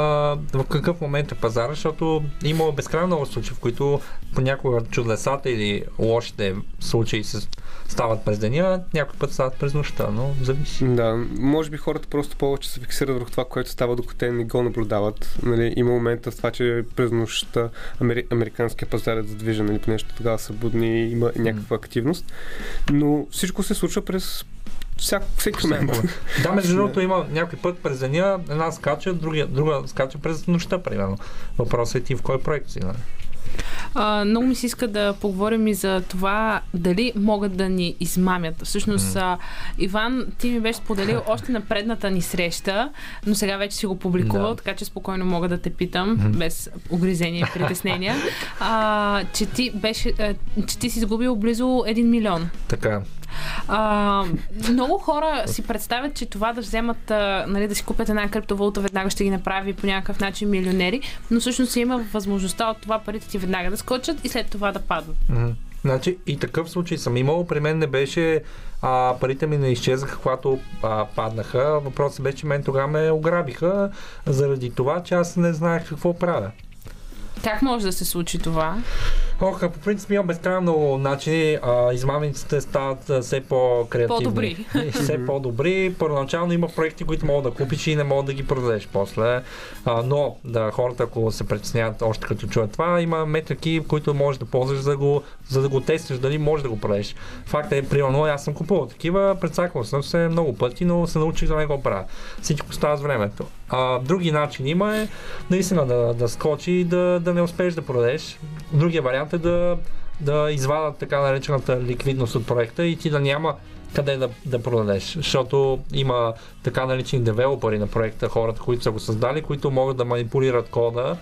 в какъв момент е пазара, защото има безкрайно много случаи, в които понякога чудесата или лошите случаи се стават през деня, някой път стават през нощта, но зависи. Да, може би хората просто повече се фиксират върху това, което става, докато те не го наблюдават. Нали, има момента в това, че през нощта амери... американския пазар е задвижен, нали, нещо тогава са будни и има някаква активност. Но всичко се случва през всяк, всеки момент. Да, между другото има някой път през деня една скача, другия, друга скача през нощта, примерно. Въпросът е ти в кой проект си, нали? А, много ми се иска да поговорим и за това дали могат да ни измамят. Всъщност, а, Иван, ти ми беше споделил още на предната ни среща, но сега вече си го публикувал, Да. така че спокойно мога да те питам, без огризения и притеснения, а, че, ти беше, а, че ти си изгубил близо 1 милион. Така. А, много хора си представят, че това да вземат, а, нали, да си купят една криптовалута, веднага ще ги направи по някакъв начин милионери, но всъщност има възможността от това парите ти веднага да скочат и след това да паднат. Значи и такъв случай съм имал. При мен не беше а, парите ми не изчезнаха, когато а, паднаха. Въпросът беше, че мен тогава ме ограбиха заради това, че аз не знаех какво правя. Как може да се случи това? Ох, по принцип има безкрайно начини. А, измамниците стават а, все по-креативни. По-добри. И все по-добри. Първоначално има проекти, които могат да купиш и не могат да ги продадеш после. А, но да, хората, ако се притесняват още като чуят това, има метрики, които можеш да ползваш за да го, за да го тестваш дали можеш да го продадеш. Факт е, примерно, аз съм купувал такива, предсаквал съм се много пъти, но се научих да не го правя. Всичко става с времето. А, други начини има е наистина да, да скочи и да, да не успееш да продадеш. Другия вариант е да, да извадат така наречената ликвидност от проекта и ти да няма къде да, да продадеш. Защото има така наречени девелопери на проекта, хората, които са го създали, които могат да манипулират кода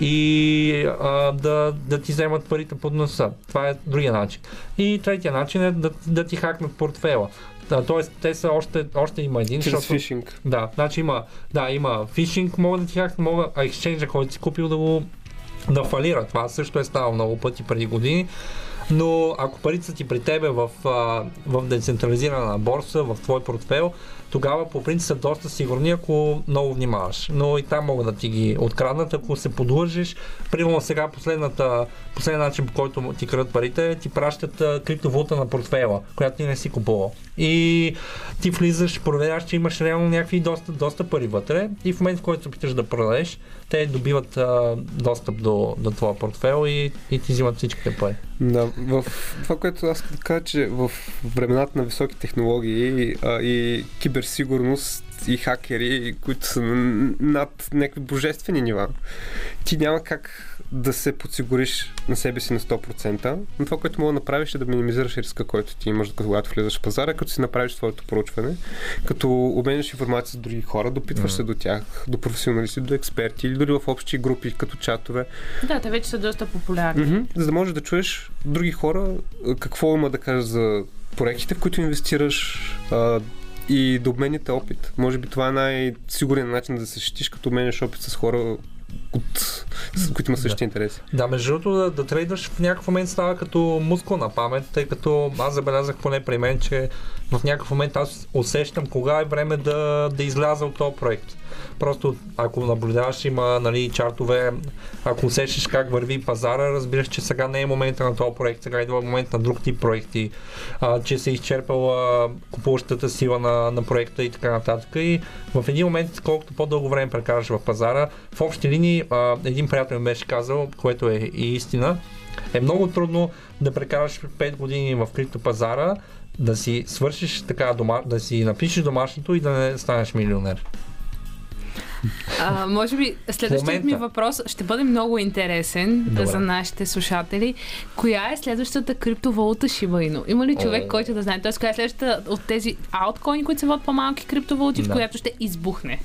и а, да, да ти вземат парите под носа. Това е другия начин. И третия начин е да, да ти хакнат портфела. Да, тоест, те са още, още има един. Чрез защото- фишинг. Да, значи има, да, има фишинг, могат да ти хакнат, могат, а екшенджа, който си купил да го да фалира. Това също е ставало много пъти преди години. Но ако парите са ти при тебе в, в децентрализирана борса, в твой портфел, тогава по принцип са доста сигурни, ако много внимаваш. Но и там могат да ти ги откраднат, ако се подлъжиш. Примерно сега последната, последният начин, по който ти крадат парите, ти пращат криптовалута на портфела, която ти не си купувал. И ти влизаш, проверяваш, че имаш реално някакви доста, доста пари вътре и в момента, в който се опиташ да продадеш, те добиват а, достъп до, до твоя портфел и, и ти взимат всичките пари. Да, в това, което аз да кажа, че в времената на високи технологии а, и киберсигурност и хакери, които са над някакви божествени нива, ти няма как да се подсигуриш на себе си на 100%, но това, което мога да направиш е да минимизираш риска, който ти имаш, когато влизаш в пазара, като си направиш своето проучване, като обменяш информация с други хора, допитваш Мгм. се до тях, до професионалисти, до експерти или дори в общи групи, като чатове. Да, те вече са доста популярни. Мгм. За да можеш да чуеш други хора какво има да кажат за проектите, в които инвестираш и да обменяте опит. Може би това е най-сигурен начин да се защитиш, като обменяш опит с хора, от, с които имат същите интереси. Да, между другото, да, да трейдваш в някакъв момент става като мускулна памет, тъй като аз забелязах поне при мен, че в някакъв момент аз усещам кога е време да, да изляза от този проект. Просто ако наблюдаваш, има нали, чартове, ако усещаш как върви пазара, разбираш, че сега не е момента на този проект, сега идва момент на друг тип проекти, а, че се е изчерпала купуващата сила на, на проекта и така нататък. И в един момент, колкото по-дълго време прекараш в пазара, в общи линии а, един приятел ми беше казал, което е и истина, е много трудно да прекараш 5 години в криптопазара, да си свършиш така, дома, да си напишеш домашното и да не станеш милионер. А, може би следващият ми въпрос ще бъде много интересен Добре. за нашите слушатели. Коя е следващата криптовалута Inu? Има ли човек, О. който да знае? Тоест, коя е следващата от тези ауткоини, които се водят по-малки криптовалути, в Да. която ще избухне?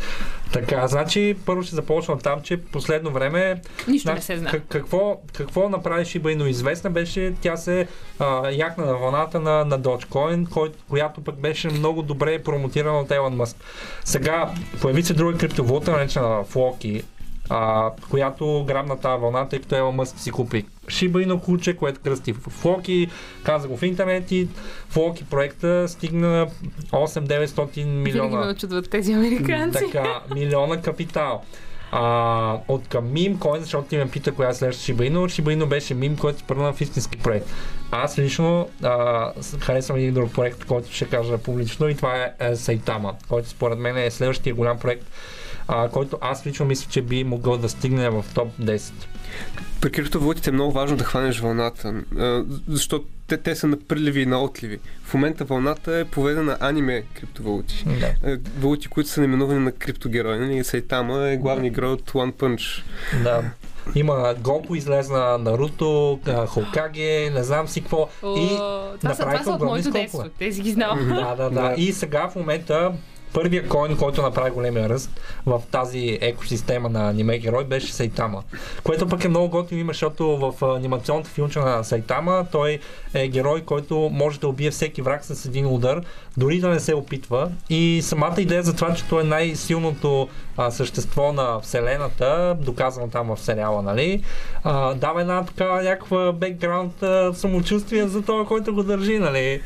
Така, значи първо ще започна там, че последно време Нищо не значи, се знае. как- какво, какво направи Shiba Inu известна беше, тя се а, яхна на вълната на, на Dogecoin, кой, която пък беше много добре промотирана от Елон Мъск. Сега появи се друга криптовалута, наречена Floki, а, която грабна тази вълна, тъй като Елон Мъск си купи Shiba Inu куче, което кръсти в Floki, каза го в интернет и Floki проекта стигна 8-900 Винаги ме милиона очудват тези американци. така, милиона капитал. А, от към мим коин, защото ти ме пита коя е следващата. Shiba Inu беше мим, който се превърна в истински проект. Аз лично а, харесвам един друг проект, който ще кажа публично и това е, е Saitama, който според мен е следващия голям проект, а, който аз лично мисля, че би могъл да стигне в топ 10. При криптовалутите е много важно да хванеш вълната, защото те, те са на приливи и на отливи. В момента вълната е поведена на аниме криптовалути. Да. А, Валути, които са наименувани на криптогерои. Нали? Сайтама е главният герой от One Punch. Да. Има Гоку излезна, Наруто, Хокаге, не знам си какво. О, и това са, това са от моето детство. Тези ги знам. Да, да, да. И сега в момента първия коин, който направи големия ръст в тази екосистема на аниме герой беше Сайтама. Което пък е много готино има, защото в анимационната филмче на Сайтама той е герой, който може да убие всеки враг с един удар, дори да не се опитва. И самата идея за това, че той е най-силното а, същество на Вселената, доказано там в сериала, нали, а, дава една така някаква бекграунд самочувствие за това, който го държи, нали.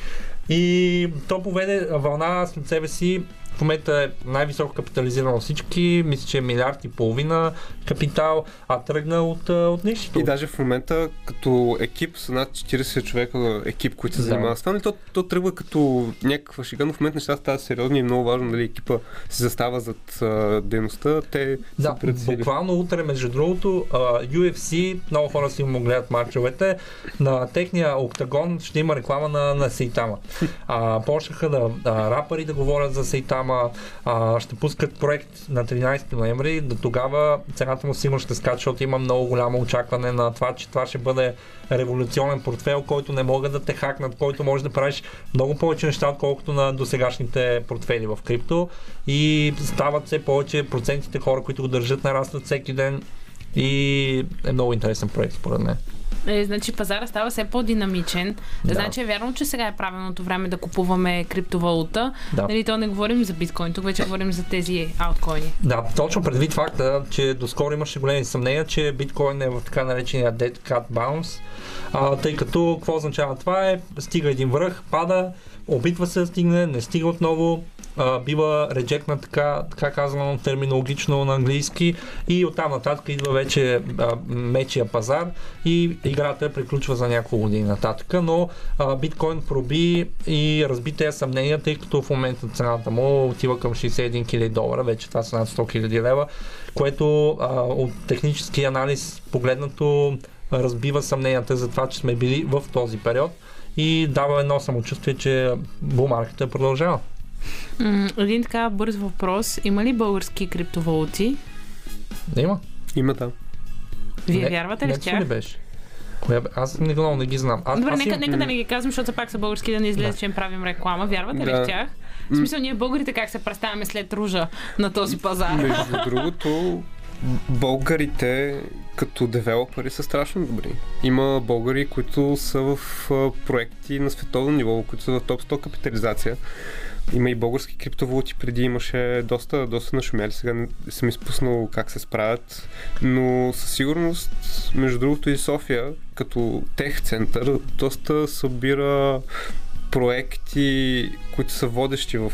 И то поведе вълна след себе си. В момента е най-високо капитализиран от всички. Мисля, че е милиард и половина капитал, а тръгна от, а, от нищото. И даже в момента като екип са над 40 човека екип, които се Да. занимават с това, нали, то, то тръгва като някаква шега, но в момента нещата стават сериозни и е много важно дали екипа се застава зад а, дейността. Те Да, буквално утре, между другото, а, UFC, много хора си му гледат марчовете, на техния октагон ще има реклама на, на Сейтама. А, почнаха да, да рапъри да говорят за Сейтама, а, ще пускат проект на 13 ноември, до тогава цената му сигурно ще скача, защото има много голямо очакване на това, че това ще бъде революционен портфел, който не могат да те хакнат, който може да правиш много повече неща, отколкото на досегашните портфели в крипто. И стават все повече процентите хора, които го държат, нарастват всеки ден. И е много интересен проект според мен. Е, значи пазара става все по-динамичен. Да. Значи е вярно, че сега е правилното време да купуваме криптовалута. Да. Нали, то не говорим за биткоин, тук вече говорим за тези ауткоини. Да, точно предвид факта, че доскоро имаше големи съмнения, че биткоин е в така наречения Dead Cat Bounce, а, тъй като какво означава това е, стига един връх, пада, опитва се да стигне, не стига отново, а, бива реджекнат така, така казано терминологично на английски и оттам нататък идва вече а, мечия пазар и играта приключва за няколко години нататък, но а, биткоин проби и разби тези съмнения, тъй като в момента цената му отива към 61 000 долара, вече това са над 100 000 лева, което а, от технически анализ погледнато разбива съмненията за това, че сме били в този период и дава едно самочувствие, че бумарката продължава. Един така бърз въпрос. Има ли български криптовалути? Да има. Има, да. Вие Не- вярвате ли в тях? ли беше? Коя? Аз не, много не ги знам. Аз, Добре, аз нека, имам- нека да не ги казвам, защото все пак са български, да не излезе, Да. че им правим реклама. Вярвате ли Да. в тях? В смисъл, ние българите как се представяме след ружа на този пазар? Между другото, българите като девелопери са страшно добри. Има българи, които са в проекти на световно ниво, които са в топ 100 капитализация. Има и български криптовалути, преди имаше доста, доста нашумяли, сега не съм изпуснал как се справят, но със сигурност, между другото и София, като тех център, доста събира проекти, които са водещи в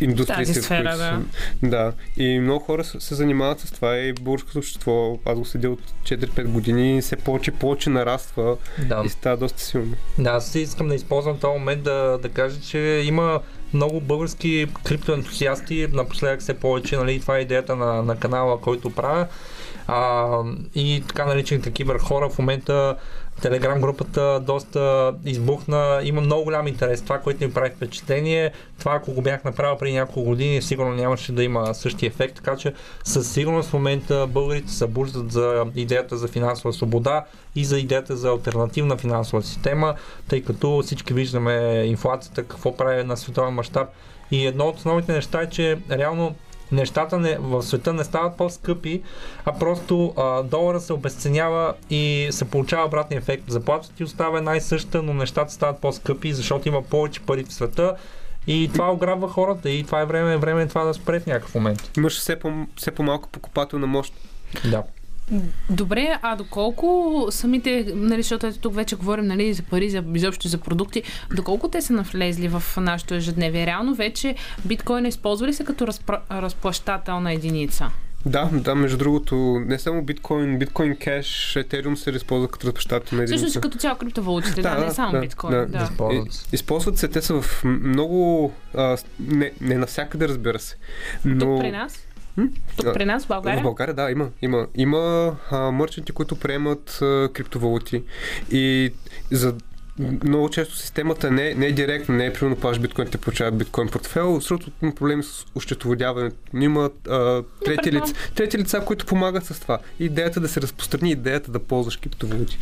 индустрията, Тази в сфера, които да. Да. И много хора се, се занимават с това и българското общество, аз го следя от 4-5 години, все повече повече нараства Да. и става доста силно. Да, аз искам да използвам този момент да, да кажа, че има много български криптоентусиасти, напоследък все повече, нали, това е идеята на, на канала, който правя. а, и така наречените кибер хора в момента Телеграм групата доста избухна, има много голям интерес. Това, което ми прави впечатление, това ако го бях направил преди няколко години, сигурно нямаше да има същия ефект, така че със сигурност в момента българите се буждат за идеята за финансова свобода и за идеята за альтернативна финансова система, тъй като всички виждаме инфлацията, какво прави на световен мащаб. И едно от основните неща е, че реално нещата не, в света не стават по-скъпи, а просто а, долара се обесценява и се получава обратния ефект. Заплатата ти остава една и съща, но нещата стават по-скъпи, защото има повече пари в света и това ограбва хората и това е време, време е това да спре в някакъв момент. Имаш все, по, все по-малко покупателна мощ. Да. Добре, а доколко самите, нали, защото ето тук вече говорим нали, за пари, за, изобщо за продукти, доколко те са навлезли в нашето ежедневие? Реално вече биткоин използва ли се като разпра, разплащателна единица? Да, да, между другото, не само биткоин, биткоин кеш, етериум се използва като разпощателна единица. Също като цяло криптовалутите, да, да, не само да, биткоин. Да, да. да. Използват. използват се, те са в много, а, не, не навсякъде разбира се. Но... Тук при нас? Тук при нас, в България? В България, да, има. Има, има а, мърченти, които приемат а, криптовалути и за много често системата не, не е директна, не е примерно плаш биткоин, те получават биткоин портфел, защото има проблеми с ощетоводяването. Има а, трети, лица, трети лица, които помагат с това. Идеята да се разпространи, идеята да ползваш криптовалути.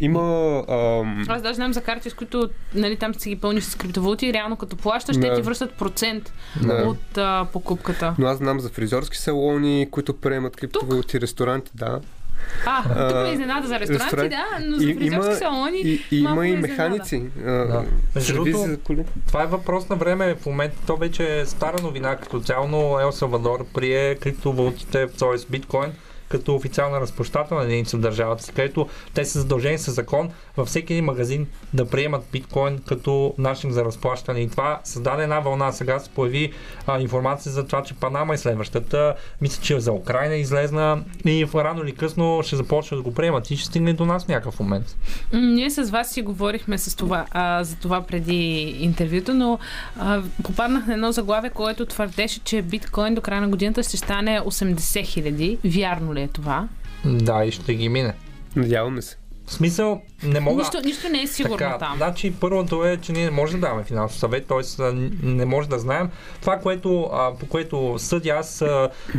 Има... Ам... Аз даже знам за карти, с които нали, там си ги пълниш с криптовалути и реално като плащаш, да. те ти връщат процент да. от а, покупката. Но аз знам за фризорски салони, които приемат криптовалути, Тук? ресторанти, да. А, тук ме изненада за ресторанти, Ресторан... да, но за фризерски салони и, и, има и механици. Да. това е въпрос на време. В момента то вече е стара новина като цяло, Ел Салвадор прие криптовалутите, т.е. биткоин, като официална разплащателна единица в държавата си, където те са задължени с закон във всеки един магазин да приемат биткоин като начин за разплащане. И това създаде една вълна. Сега се появи а, информация за това, че Панама е следващата. Мисля, че за Украина е излезна и в рано или късно ще започне да го приемат и ще стигне до нас някакъв момент. Ние с вас си говорихме с това, а, за това преди интервюто, но а, попаднах на едно заглавие, което твърдеше, че биткоин до края на годината ще стане 80 хиляди. Вярно ли е това? Да, и ще ги мине. Надяваме се. В смисъл, не мога. Нищо, нищо не е сигурно така, там. Значи, първото е, че ние не можем да даваме финансов съвет, т.е. не може да знаем. Това, което, а, по което съдя аз,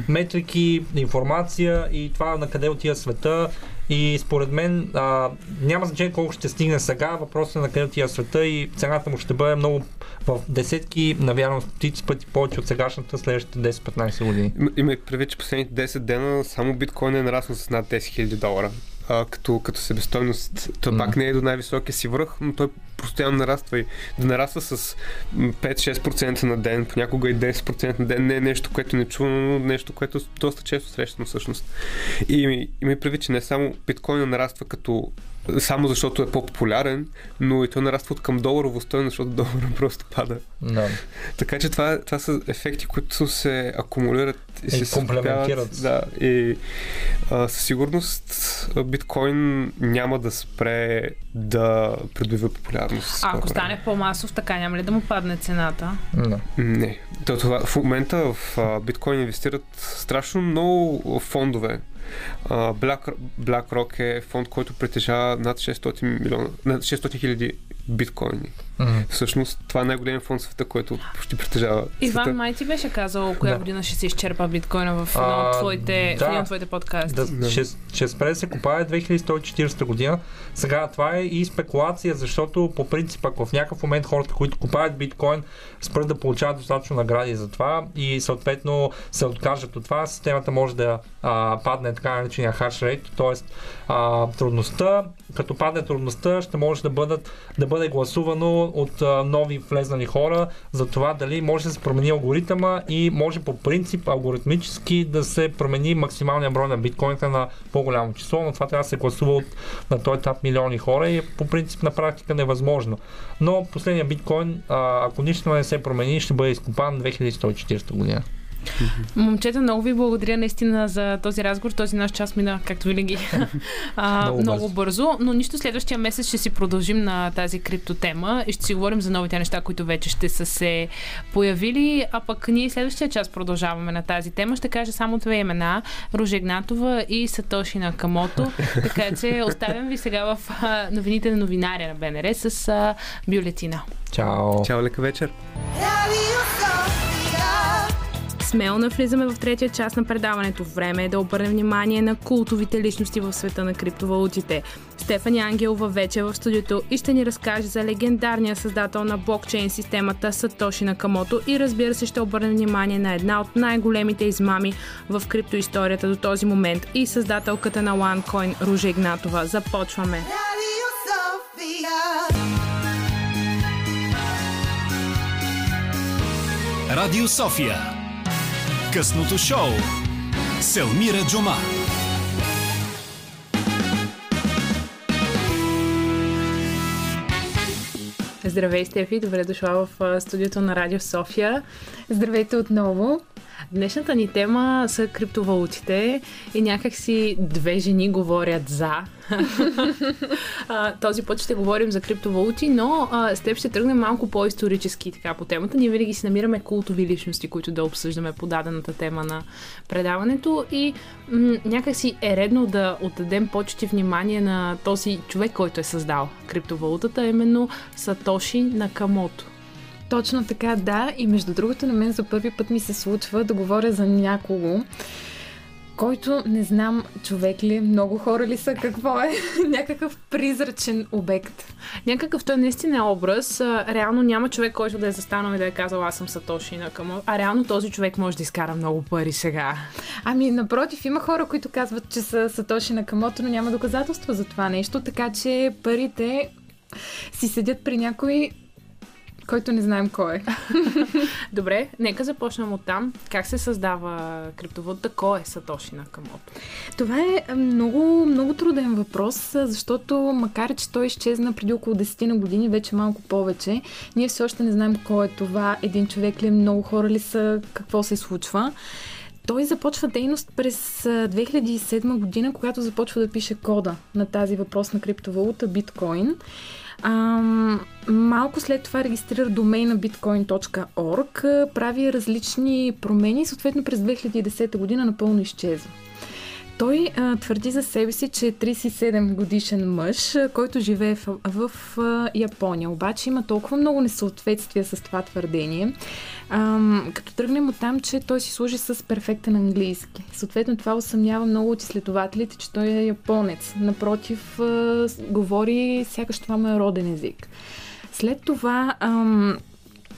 метрики, информация и това на къде отива света. И според мен а, няма значение колко ще стигне сега, въпросът е на къде отива света и цената му ще бъде много в десетки, навярвам стотици пъти повече от сегашната следващите 10-15 години. Има предвид, че последните 10 дена само биткоин е нараснал с над 10 000 долара а, като, като себестойност. Той mm. пак не е до най-високия си връх, но той постоянно нараства и да нараства с 5-6% на ден, понякога и 10% на ден не е нещо, което не чувам, но нещо, което доста често срещам всъщност. И и прави, че не само биткоина нараства като само защото е по-популярен, но и той нараства от към доларово стойност, защото долара просто пада. Да. Така че това, това са ефекти, които се акумулират и, и се комплементират. Да, и а, със сигурност биткоин няма да спре да придобива популярност. А ако стане по-масов, така няма ли да му падне цената? Не. Не. То, това, в момента в а, биткоин инвестират страшно много фондове Black, BlackRock е фонд, който притежава над 600 милиона, над 600 хиляди биткоини. Mm-hmm. Всъщност, това е най-големият фонд в света, който почти притежава. Иван света. май ти беше казал коя да. година ще се изчерпа биткоина в едно от твоите, да, от твоите подкасти. Да, да. Ще, ще спре да се купае 2140 година. Сега това е и спекулация, защото по принцип, ако в някакъв момент хората, които купаят биткоин, спрат да получават достатъчно награди за това и съответно се откажат от това, системата може да а, падне така наречения hash rate, т.е. трудността, като падне трудността, ще може да, бъдат, да бъде гласувано от а, нови влезнали хора за това дали може да се промени алгоритъма и може по принцип алгоритмически да се промени максималния брой на биткоините на по-голямо число, но това трябва да се гласува от, на този етап милиони хора и по принцип на практика невъзможно. Но последния биткоин, а, ако нищо не се промени, ще бъде изкопан 2140 година. Момчета, много ви благодаря наистина за този разговор. Този наш час мина, както винаги, а, много, много бързо. Но нищо следващия месец ще си продължим на тази криптотема и ще си говорим за новите неща, които вече ще са се появили. А пък ние следващия час продължаваме на тази тема. Ще кажа само две имена. Ружа Игнатова и Сатоши Накамото. така че оставям ви сега в новините на новинаря на БНР с а, бюлетина. Чао! Чао, лека вечер! Смело навлизаме в третия част на предаването. Време е да обърнем внимание на култовите личности в света на криптовалутите. Стефани Ангелова вече е в студиото и ще ни разкаже за легендарния създател на блокчейн системата Сатоши Накамото и разбира се ще обърнем внимание на една от най-големите измами в криптоисторията до този момент и създателката на OneCoin Ружа Игнатова. Започваме! Радио София Късното шоу Селмира Джума Здравей, Стефи! Добре дошла в студиото на Радио София. Здравейте отново! Днешната ни тема са криптовалутите и някакси две жени говорят за. Този път ще говорим за криптовалути, но с теб ще тръгнем малко по-исторически така по темата. Ние винаги си намираме култови личности, които да обсъждаме по дадената тема на предаването и м- някакси е редно да отдадем почти внимание на този човек, който е създал криптовалутата, именно Сатоши Накамото. Точно така, да. И между другото, на мен за първи път ми се случва да говоря за някого, който не знам човек ли е, много хора ли са, какво е, някакъв призрачен обект. Някакъв той наистина е образ. Реално няма човек, който да е застанал и да е казал аз съм Сатоши на Камо. А реално този човек може да изкара много пари сега. Ами, напротив, има хора, които казват, че са Сатоши на Камото, но няма доказателства за това нещо, така че парите си седят при някой който не знаем кой е. Добре, нека започнем от там. Как се създава криптовалута? Кой е Сатоши Накамото? Това е много, много труден въпрос, защото макар, че той изчезна преди около 10 на години, вече малко повече, ние все още не знаем кой е това, един човек ли е, много хора ли са, какво се случва. Той започва дейност през 2007 година, когато започва да пише кода на тази въпрос на криптовалута биткоин. А, малко след това регистрира домейна bitcoin.org, прави различни промени, съответно през 2010 година напълно изчезва. Той а, твърди за себе си, че е 37 годишен мъж, който живее в, в, в Япония. Обаче има толкова много несъответствия с това твърдение, а, като тръгнем от там, че той си служи с перфектен английски. Съответно това усъмнява много от изследователите, че той е японец. Напротив, а, говори сякаш това му е роден език. След това ам,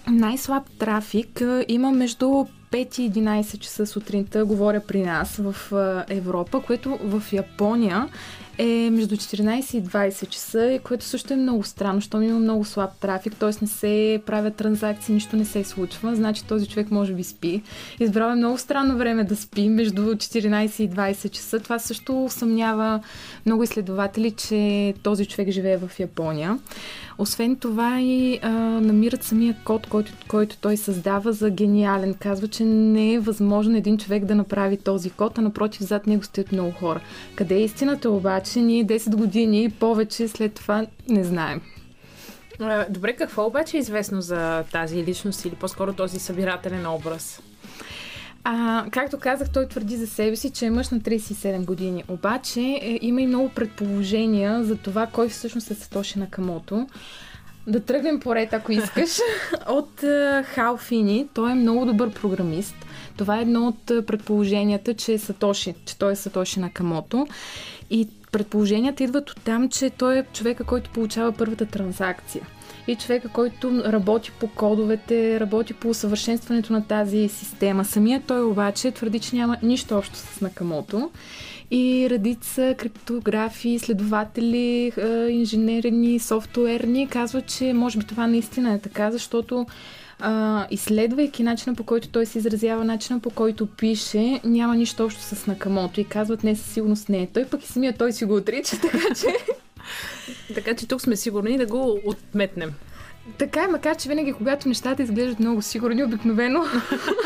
най-слаб трафик а, има между 5 и 11 часа сутринта говоря при нас в Европа, което в Япония е между 14 и 20 часа, което също е много странно, защото има много слаб трафик, т.е. не се правят транзакции, нищо не се случва, значи този човек може би спи. Избрал е много странно време да спи между 14 и 20 часа. Това също съмнява много изследователи, че този човек живее в Япония. Освен това и а, намират самия код, който, който той създава за гениален. Казва, че не е възможно един човек да направи този код, а напротив зад него стоят много хора. Къде е истината обаче? Ние 10 години и повече след това не знаем. Добре, какво обаче е известно за тази личност или по-скоро този събирателен образ? А, както казах, той твърди за себе си, че е мъж на 37 години. Обаче е, има и много предположения за това кой всъщност е Сатоши Накамото. Да тръгнем поред, ако искаш, от Хал Фини. Той е много добър програмист. Това е едно от предположенията, че е Сатоши, че той е Сатоши Накамото. И предположенията идват от там, че той е човека, който получава първата транзакция и човека, който работи по кодовете, работи по усъвършенстването на тази система. Самият той обаче твърди, че няма нищо общо с Накамото и редица криптографи, следователи, инженерни, софтуерни казват, че може би това наистина е така, защото а, изследвайки начина по който той се изразява, начина по който пише, няма нищо общо с Накамото и казват не със сигурност не е той, пък и самия той си го отрича, така че... така че тук сме сигурни да го отметнем. Така е, макар че винаги, когато нещата изглеждат много сигурни, обикновено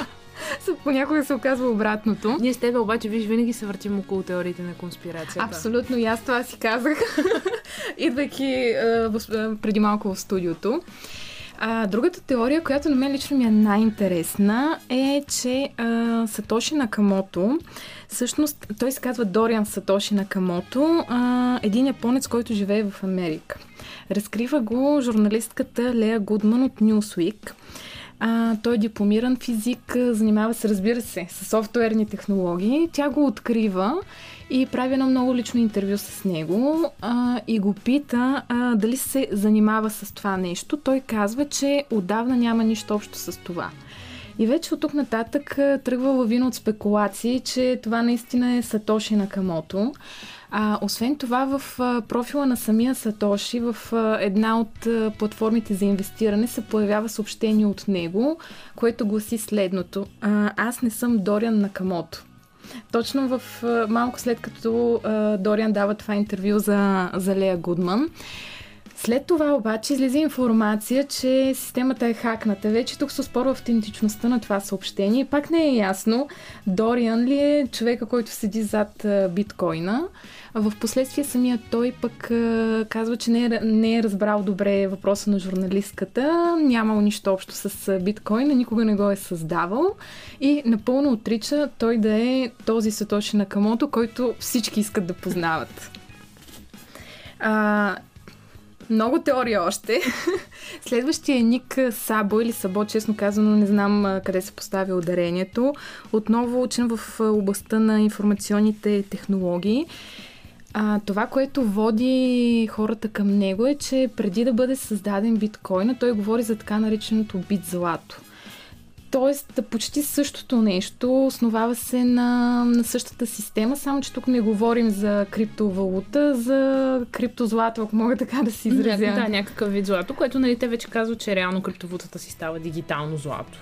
понякога се оказва обратното. Ние с тебе обаче, виж, винаги се въртим около теориите на конспирацията. Абсолютно, и аз това си казах, идвайки а, преди малко в студиото. А, другата теория, която на мен лично ми е най-интересна, е, че а, Сатоши Накамото, всъщност той се казва Дориан Сатоши Накамото, а, един японец, който живее в Америка. Разкрива го журналистката Лея Гудман от Newsweek. А, той е дипломиран физик, занимава се, разбира се, с софтуерни технологии. Тя го открива и прави едно много лично интервю с него а, и го пита а, дали се занимава с това нещо. Той казва, че отдавна няма нищо общо с това. И вече от тук нататък тръгва лавина от спекулации, че това наистина е Сатоши Накамото. А, освен това, в профила на самия Сатоши, в една от платформите за инвестиране се появява съобщение от него, което гласи следното. А, аз не съм Дориан Накамото. Точно в малко след като Дориан дава това интервю за, за Лея Гудман. След това обаче излиза информация, че системата е хакната. Вече тук се спорва автентичността на това съобщение. Пак не е ясно Дориан ли е човека, който седи зад биткоина. В последствие самия той пък казва, че не е, не е разбрал добре въпроса на журналистката, нямал нищо общо с биткоина, никога не го е създавал и напълно отрича той да е този Сатоши Накамото, който всички искат да познават. А, много теория още. Следващия е ник Сабо или Сабо, честно казано, не знам къде се поставя ударението. Отново учен в областта на информационните технологии. А, това, което води хората към него е, че преди да бъде създаден биткоина, той говори за така нареченото бит злато. Тоест, почти същото нещо основава се на, на същата система, само че тук не говорим за криптовалута, за криптозлато, ако мога така да си изразя. Да, да, някакъв вид злато, което нали, те вече казват, че реално криптовалутата си става дигитално злато.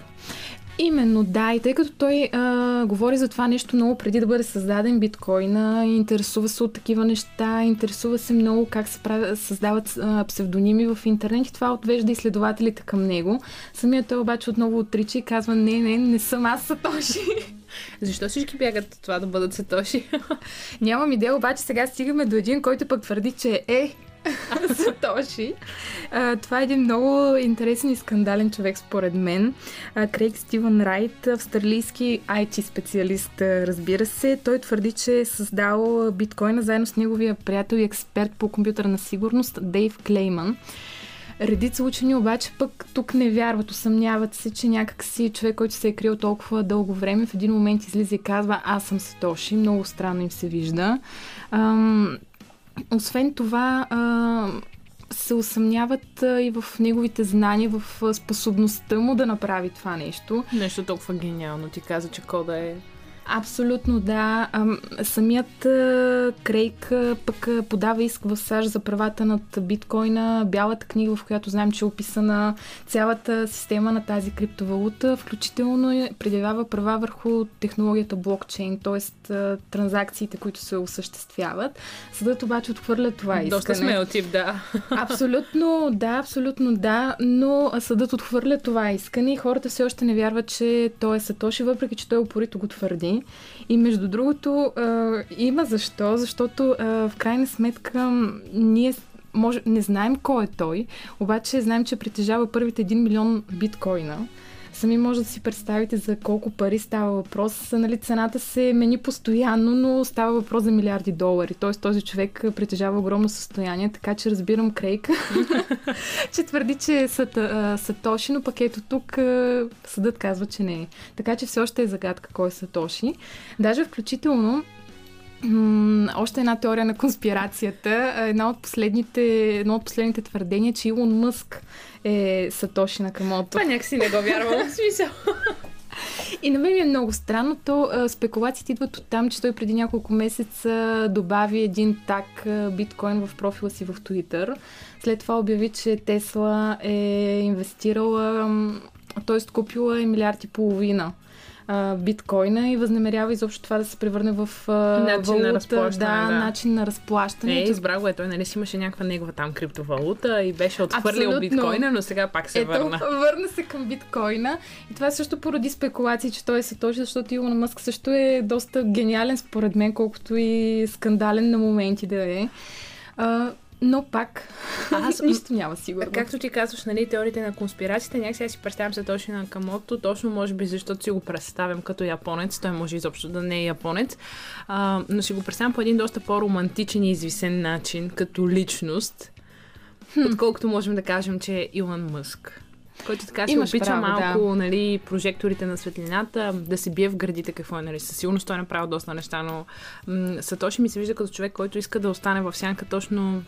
Именно, да. И тъй като той а, говори за това нещо много преди да бъде създаден биткоина, интересува се от такива неща, интересува се много как се прави, създават а, псевдоними в интернет и това отвежда изследователите към него. Самият той обаче отново отрича и казва, не, не, не съм аз Сатоши. Защо всички бягат това да бъдат Сатоши? Нямам идея, обаче сега стигаме до един, който пък твърди, че е Сатоши. А, това е един много интересен и скандален човек, според мен. А, Крейг Стивън Райт, австралийски IT специалист, разбира се. Той твърди, че е създал биткоина заедно с неговия приятел и експерт по компютърна сигурност Дейв Клейман. Редица учени обаче пък тук не вярват, усъмняват се, че някак си човек, който се е крил толкова дълго време, в един момент излиза и казва аз съм Сатоши. Много странно им се вижда. Ам, освен това, а, се усъмняват а, и в неговите знания, в способността му да направи това нещо. Нещо толкова гениално. Ти каза, че кода е Абсолютно да. Самият Крейг пък подава иск в САЩ за правата над биткоина, бялата книга, в която знаем, че е описана цялата система на тази криптовалута, включително предявява права върху технологията блокчейн, т.е. транзакциите, които се осъществяват. Съдът обаче отхвърля това искане. Доста смел тип, да. Абсолютно да, абсолютно да, но съдът отхвърля това искане и хората все още не вярват, че той е Сатоши, въпреки че той упорито го твърди. И между другото, а, има защо, защото а, в крайна сметка ние може, не знаем кой е той, обаче знаем, че притежава първите 1 милион биткоина. Сами може да си представите за колко пари става въпрос. Нали, цената се мени постоянно, но става въпрос за милиарди долари. Тоест този човек притежава огромно състояние, така че разбирам Крейг, че твърди, че е Сатоши, но пък ето тук съдът казва, че не е. Така че все още е загадка кой е Сатоши. Даже включително още една теория на конспирацията. Една от последните, едно от последните твърдения, че Илон Мъск е Сатоши на Камото. Това някакси не го вярвам. смисъл. И на мен ми е много странно. То спекулациите идват от там, че той преди няколко месеца добави един так биткоин в профила си в Twitter. След това обяви, че Тесла е инвестирала, т.е. купила е милиард и половина а, биткоина и възнамерява изобщо това да се превърне в а, начин валута, на разплащане. да, Да, начин на разплащане. Е, избрал го е. Той нали си имаше някаква негова там криптовалута и беше отхвърлил Абсолютно. биткоина, но сега пак се Ето, върна. върна се към биткоина. И това също породи спекулации, че той е Сатоши, защото Илон Мъск също е доста гениален според мен, колкото и скандален на моменти да е. А, но пак, Аз- нищо няма сигурно. Както ти казваш, нали, теориите на конспирациите, някак сега си представям се точно на Камото, точно може би защото си го представям като японец, той може изобщо да не е японец, а, но си го представям по един доста по-романтичен и извисен начин, като личност, отколкото можем да кажем, че е Илон Мъск. Който така си обича право, малко да. нали, прожекторите на светлината, да се бие в гърдите какво е. Нали. Със сигурност той е направил доста неща, но м- Сатоши ми се вижда като човек, който иска да остане в сянка точно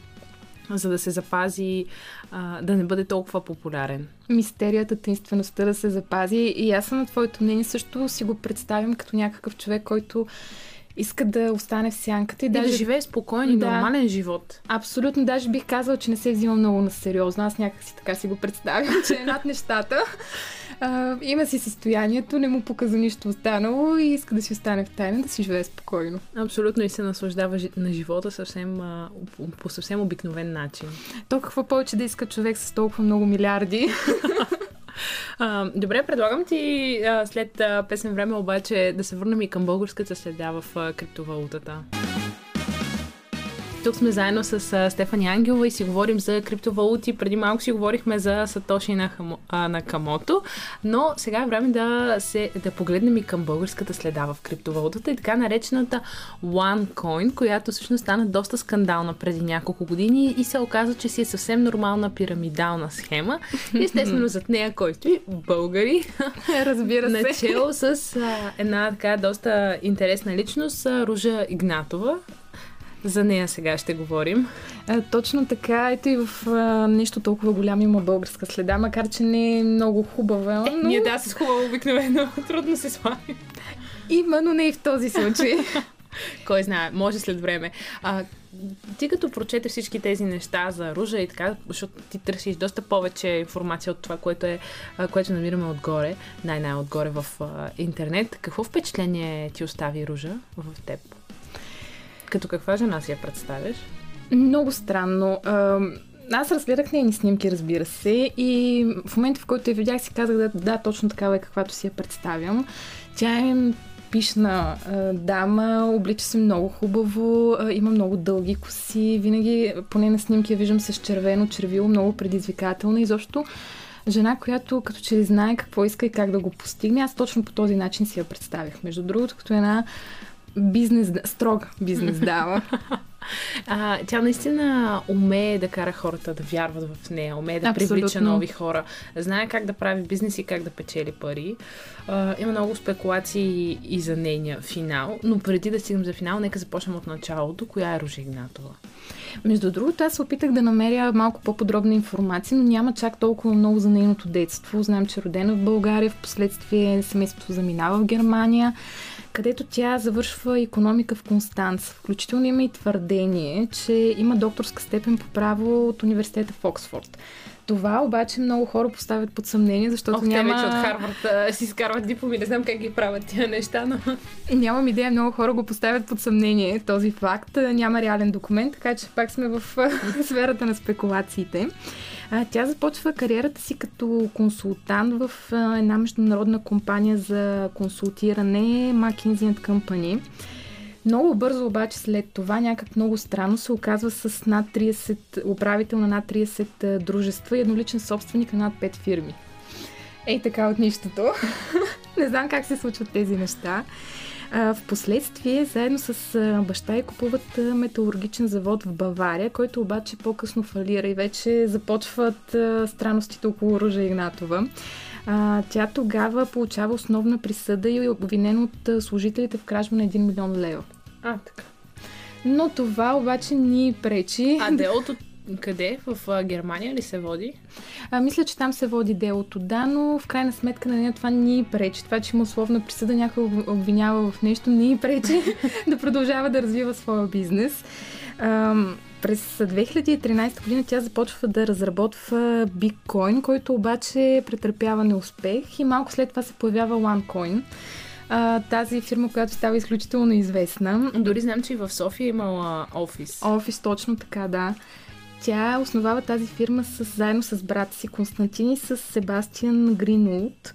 за да се запази, а, да не бъде толкова популярен. мистерията, таинствеността да се запази. И аз съм на твоето мнение също си го представям като някакъв човек, който иска да остане в сянката и, И даже да живее спокоен и нормален живот. Абсолютно, даже бих казала, че не се взима много на сериозно. Аз някак си така си го представям, че е над нещата. А, има си състоянието, не му показва нищо останало и иска да си остане в тайна, да си живее спокойно. Абсолютно и се наслаждава на живота съвсем, по съвсем обикновен начин. То какво повече да иска човек с толкова много милиарди? А, добре, предлагам ти а, след а, песен време обаче да се върнем и към българската следа в а, криптовалутата. Тук сме заедно с Стефани Ангелова и си говорим за криптовалути. Преди малко си говорихме за Сатоши на, хамо, а, на Камото, но сега е време да, се, да погледнем и към българската следа в криптовалутата и така наречената OneCoin, която всъщност стана доста скандална преди няколко години и се оказа, че си е съвсем нормална пирамидална схема. Естествено зад нея кой стои? Българи. Разбира се. Начало с а, една така доста интересна личност, Ружа Игнатова. За нея сега ще говорим. А, точно така. Ето и в а, нещо толкова голямо има българска следа, макар че не е много хубава. Е, но... Ние да, с хубаво обикновено. Трудно се слави. Има, но не и в този случай. Кой знае, може след време. А, ти като прочете всички тези неща за Ружа и така, защото ти търсиш доста повече информация от това, което, е, което намираме отгоре, най-най-отгоре в а, интернет, какво впечатление ти остави Ружа в теб? Като каква жена си я представяш? Много странно. Аз разгледах нейни снимки, разбира се, и в момента, в който я видях, си казах, да, да точно такава е, каквато си я представям. Тя е пишна а, дама, облича се много хубаво, а, има много дълги коси, винаги, поне на снимки я виждам с червено червило, много предизвикателна. Изобщо жена, която като че ли знае какво иска и как да го постигне. Аз точно по този начин си я представих. Между другото, като една бизнес, строга бизнес дама. А, тя наистина умее да кара хората да вярват в нея, умее да Абсолютно. привлича нови хора, знае как да прави бизнес и как да печели пари. А, има много спекулации и за нейния финал, но преди да стигнем за финал, нека започнем от началото. Коя е Ружа Игнатова? Между другото, аз се опитах да намеря малко по-подробна информация, но няма чак толкова много за нейното детство. Знам, че е родена в България, в последствие семейството заминава в Германия, където тя завършва економика в Констанц. Включително има и твърдение, че има докторска степен по право от университета в Оксфорд. Това обаче много хора поставят под съмнение, защото Ох, няма... вече от Харвард а, си изкарват дипломи, не знам как ги правят тия неща, но... Нямам идея, много хора го поставят под съмнение този факт. Няма реален документ, така че пак сме в сферата на спекулациите. А, Тя започва кариерата си като консултант в а, една международна компания за консултиране McKinsey Company. Много бързо обаче след това, някак много странно, се оказва с над 30, управител на над 30 а, дружества и едноличен собственик на над 5 фирми. Ей така от нищото. Не знам как се случват тези неща. А, Впоследствие, заедно с а, баща й купуват а, металургичен завод в Бавария, който обаче по-късно фалира и вече започват а, странностите около Ружа Игнатова. А, тя тогава получава основна присъда и е обвинена от служителите в кражба на 1 милион лева. А, така. Но това обаче ни пречи. А делото къде? В а, Германия ли се води? А, мисля, че там се води делото, да, но в крайна сметка на нея това ни пречи. Това, че има условна присъда, някой об- обвинява в нещо, ни пречи да продължава да развива своя бизнес. Ам, през 2013 година тя започва да разработва биткоин, който обаче претърпява неуспех и малко след това се появява OneCoin. а, тази фирма, която става изключително известна. Дори знам, че и в София е имала офис. Офис, точно така, да. Тя основава тази фирма с, заедно с брата си Константин и с Себастиан Гринвуд.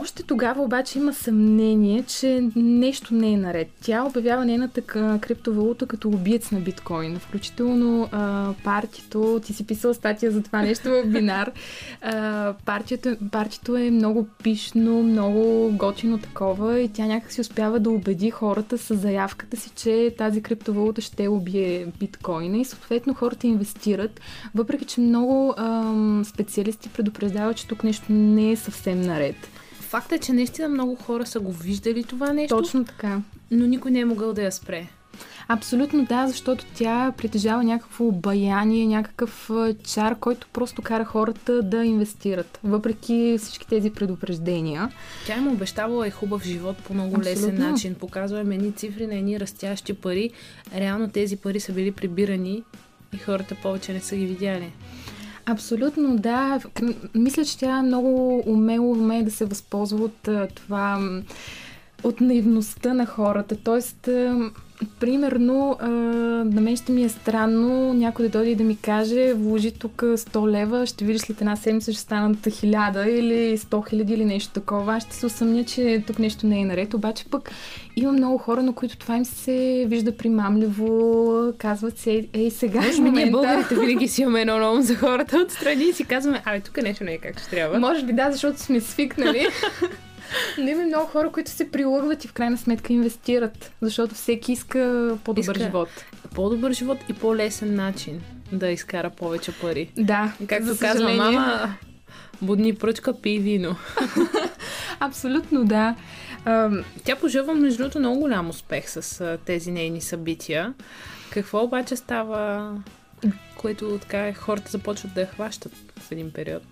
Още тогава обаче има съмнение, че нещо не е наред. Тя обявява нейната криптовалута като убиец на биткоин. Включително а, партито, ти си писала статия за това нещо в бинар. А, партито, партито е много пишно, много готино такова и тя някак си успява да убеди хората с заявката си, че тази криптовалута ще убие биткоина и съответно хората инвестират, въпреки че много ам, специалисти предупреждават, че тук нещо не е съвсем наред. Факт е, че наистина много хора са го виждали това нещо. Точно така. Но никой не е могъл да я спре. Абсолютно да, защото тя притежава някакво обаяние, някакъв чар, който просто кара хората да инвестират, въпреки всички тези предупреждения. Тя им обещавала е хубав живот по много Абсолютно. лесен начин. Показва им едни цифри на едни растящи пари. Реално тези пари са били прибирани и хората повече не са ги видяли. Абсолютно, да. Мисля, че тя много умело умее да се възползва от това, от наивността на хората. Тоест, примерно, а, на мен ще ми е странно някой да дойде и да ми каже, вложи тук 100 лева, ще видиш след една седмица ще станат 1000 или 100 хиляди или нещо такова. Аз ще се усъмня, че тук нещо не е наред. Обаче пък има много хора, на които това им се вижда примамливо, казват се, ей сега Може би ние българите винаги си имаме едно ново за хората отстрани и си казваме, абе, тук нещо не е както трябва. Може би да, защото сме свикнали. Но има много хора, които се прилъгват и в крайна сметка инвестират, защото всеки иска по-добър иска живот. По-добър живот и по-лесен начин да изкара повече пари. Да. Както казва мама, будни пръчка, пи вино. Абсолютно да. Тя пожива, между другото, много голям успех с тези нейни събития. Какво обаче става, което така хората започват да я хващат? в един период.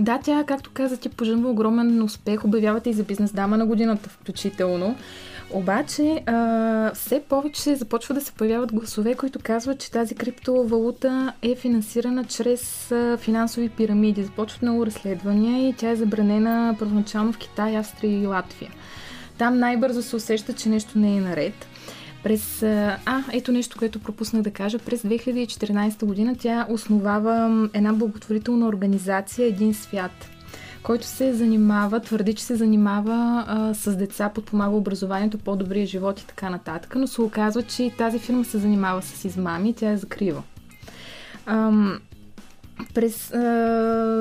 Да, тя, както каза, ти поженва огромен успех, обявявате и за бизнес дама на годината включително. Обаче, а, все повече започва да се появяват гласове, които казват, че тази криптовалута е финансирана чрез а, финансови пирамиди. Започват много разследвания и тя е забранена първоначално в Китай, Австрия и Латвия. Там най-бързо се усеща, че нещо не е наред. През, а, ето нещо, което пропуснах да кажа. През 2014 година тя основава една благотворителна организация Един свят който се занимава, твърди, че се занимава а, с деца, подпомага образованието, по-добрия живот и така нататък, но се оказва, че и тази фирма се занимава с измами и тя я закрива. Ам, през а,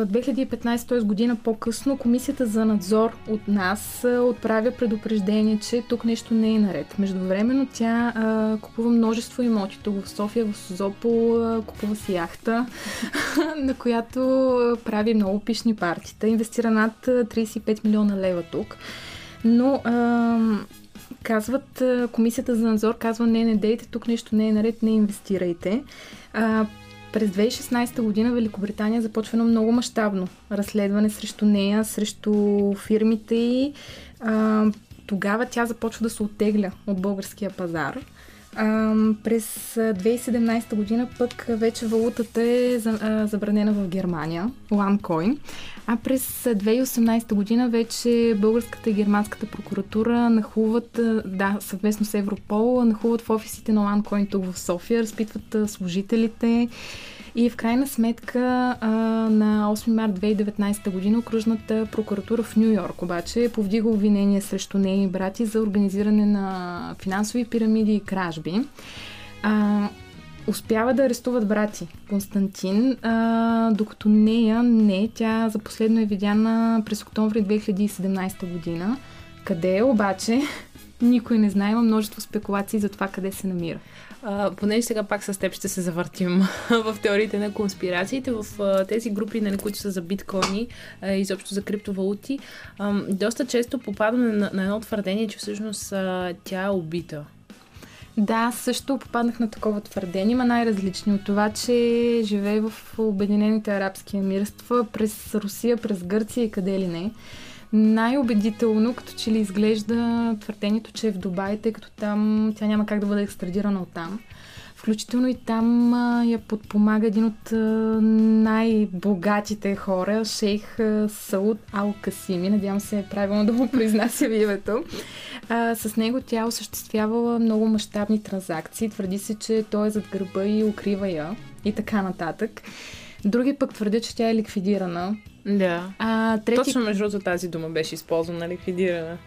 2015 т.е. година по-късно Комисията за надзор от нас а, отправя предупреждение, че тук нещо не е наред. Междувременно тя а, купува множество имоти тук в София, в Созопол, а, купува си яхта, на която прави много пишни партита. Инвестира над 35 милиона лева тук. Но а, казват, Комисията за надзор казва не, не дейте, тук нещо не е наред, не инвестирайте. А, през 2016 година Великобритания започва много мащабно разследване срещу нея, срещу фирмите и а, тогава тя започва да се оттегля от българския пазар. А, през 2017 година пък вече валутата е забранена в Германия, OneCoin, а през 2018 година вече българската и германската прокуратура нахуват, да, съвместно с Европол, нахуват в офисите на OneCoin тук в София, разпитват служителите и в крайна сметка на 8 март 2019 година окружната прокуратура в Нью Йорк обаче повдига обвинение срещу нейни брати за организиране на финансови пирамиди и кражби. А, успява да арестуват брати Константин, а, докато нея не. Тя за последно е видяна през октомври 2017 година. Къде е обаче? Никой не знае. Има множество спекулации за това къде се намира. А, понеже сега пак с теб ще се завъртим в теориите на конспирациите, в тези групи, нали, които са за биткоини, а, изобщо за криптовалути, доста често попадаме на, на едно твърдение, че всъщност тя е убита. Да, също попаднах на такова твърдение. Има най-различни от това, че живее в Обединените арабски емирства, през Русия, през Гърция и къде ли не. Най-убедително, като че ли изглежда твърдението, че е в Дубай, тъй като там тя няма как да бъде екстрадирана от там. Включително и там а, я подпомага един от а, най-богатите хора, шейх а, Сауд Ал Касими. Надявам се правилно да му произнася името. А, с него тя осъществявала много мащабни транзакции. Твърди се, че той е зад гърба и укрива я и така нататък. Други пък твърдят, че тя е ликвидирана. Да. А, трети... Точно между другото тази дума беше използвана, ликвидирана.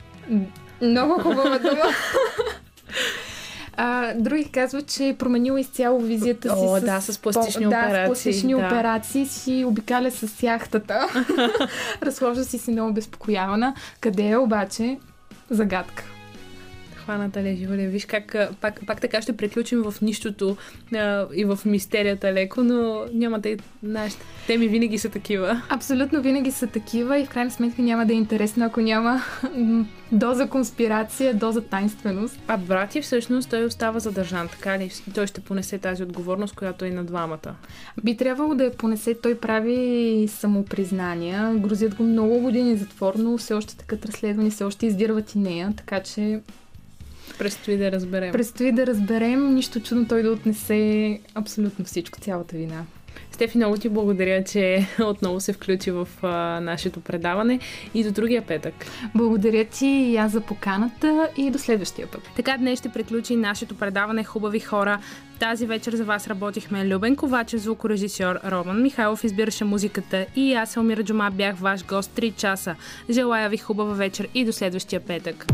Много хубава дума. А, други казват, че е променила изцяло визията си О, с, да, с пластични по, операции, Да, с пластични да. операции си обикаля с яхтата. Разхожда си си много безпокоявана. Къде е обаче? Загадка. Хваната ли е жива ли? е? Виж как пак, пак така ще приключим в нищото а, и в мистерията леко, но няма да е... Нашите теми винаги са такива. Абсолютно винаги са такива и в крайна сметка няма да е интересно, ако няма доза конспирация, доза тайнственост. А брат ти всъщност той остава задържан, така ли? Той ще понесе тази отговорност, която е на двамата. Би трябвало да я понесе. Той прави самопризнания. Грозят го много години затвор, но все още такът разследвани, все още издирват и нея, така че Предстои да разберем. предстои да разберем. Нищо чудно той да отнесе абсолютно всичко, цялата вина. Стефи, много ти благодаря, че отново се включи в а, нашето предаване и до другия петък. Благодаря ти и аз за поканата и до следващия път. Така днес ще приключи нашето предаване Хубави хора. Тази вечер за вас работихме Любен Ковачев, звукорежисьор Роман Михайлов избираше музиката и аз, Елмира Джума, бях ваш гост 3 часа. Желая ви хубава вечер и до следващия петък.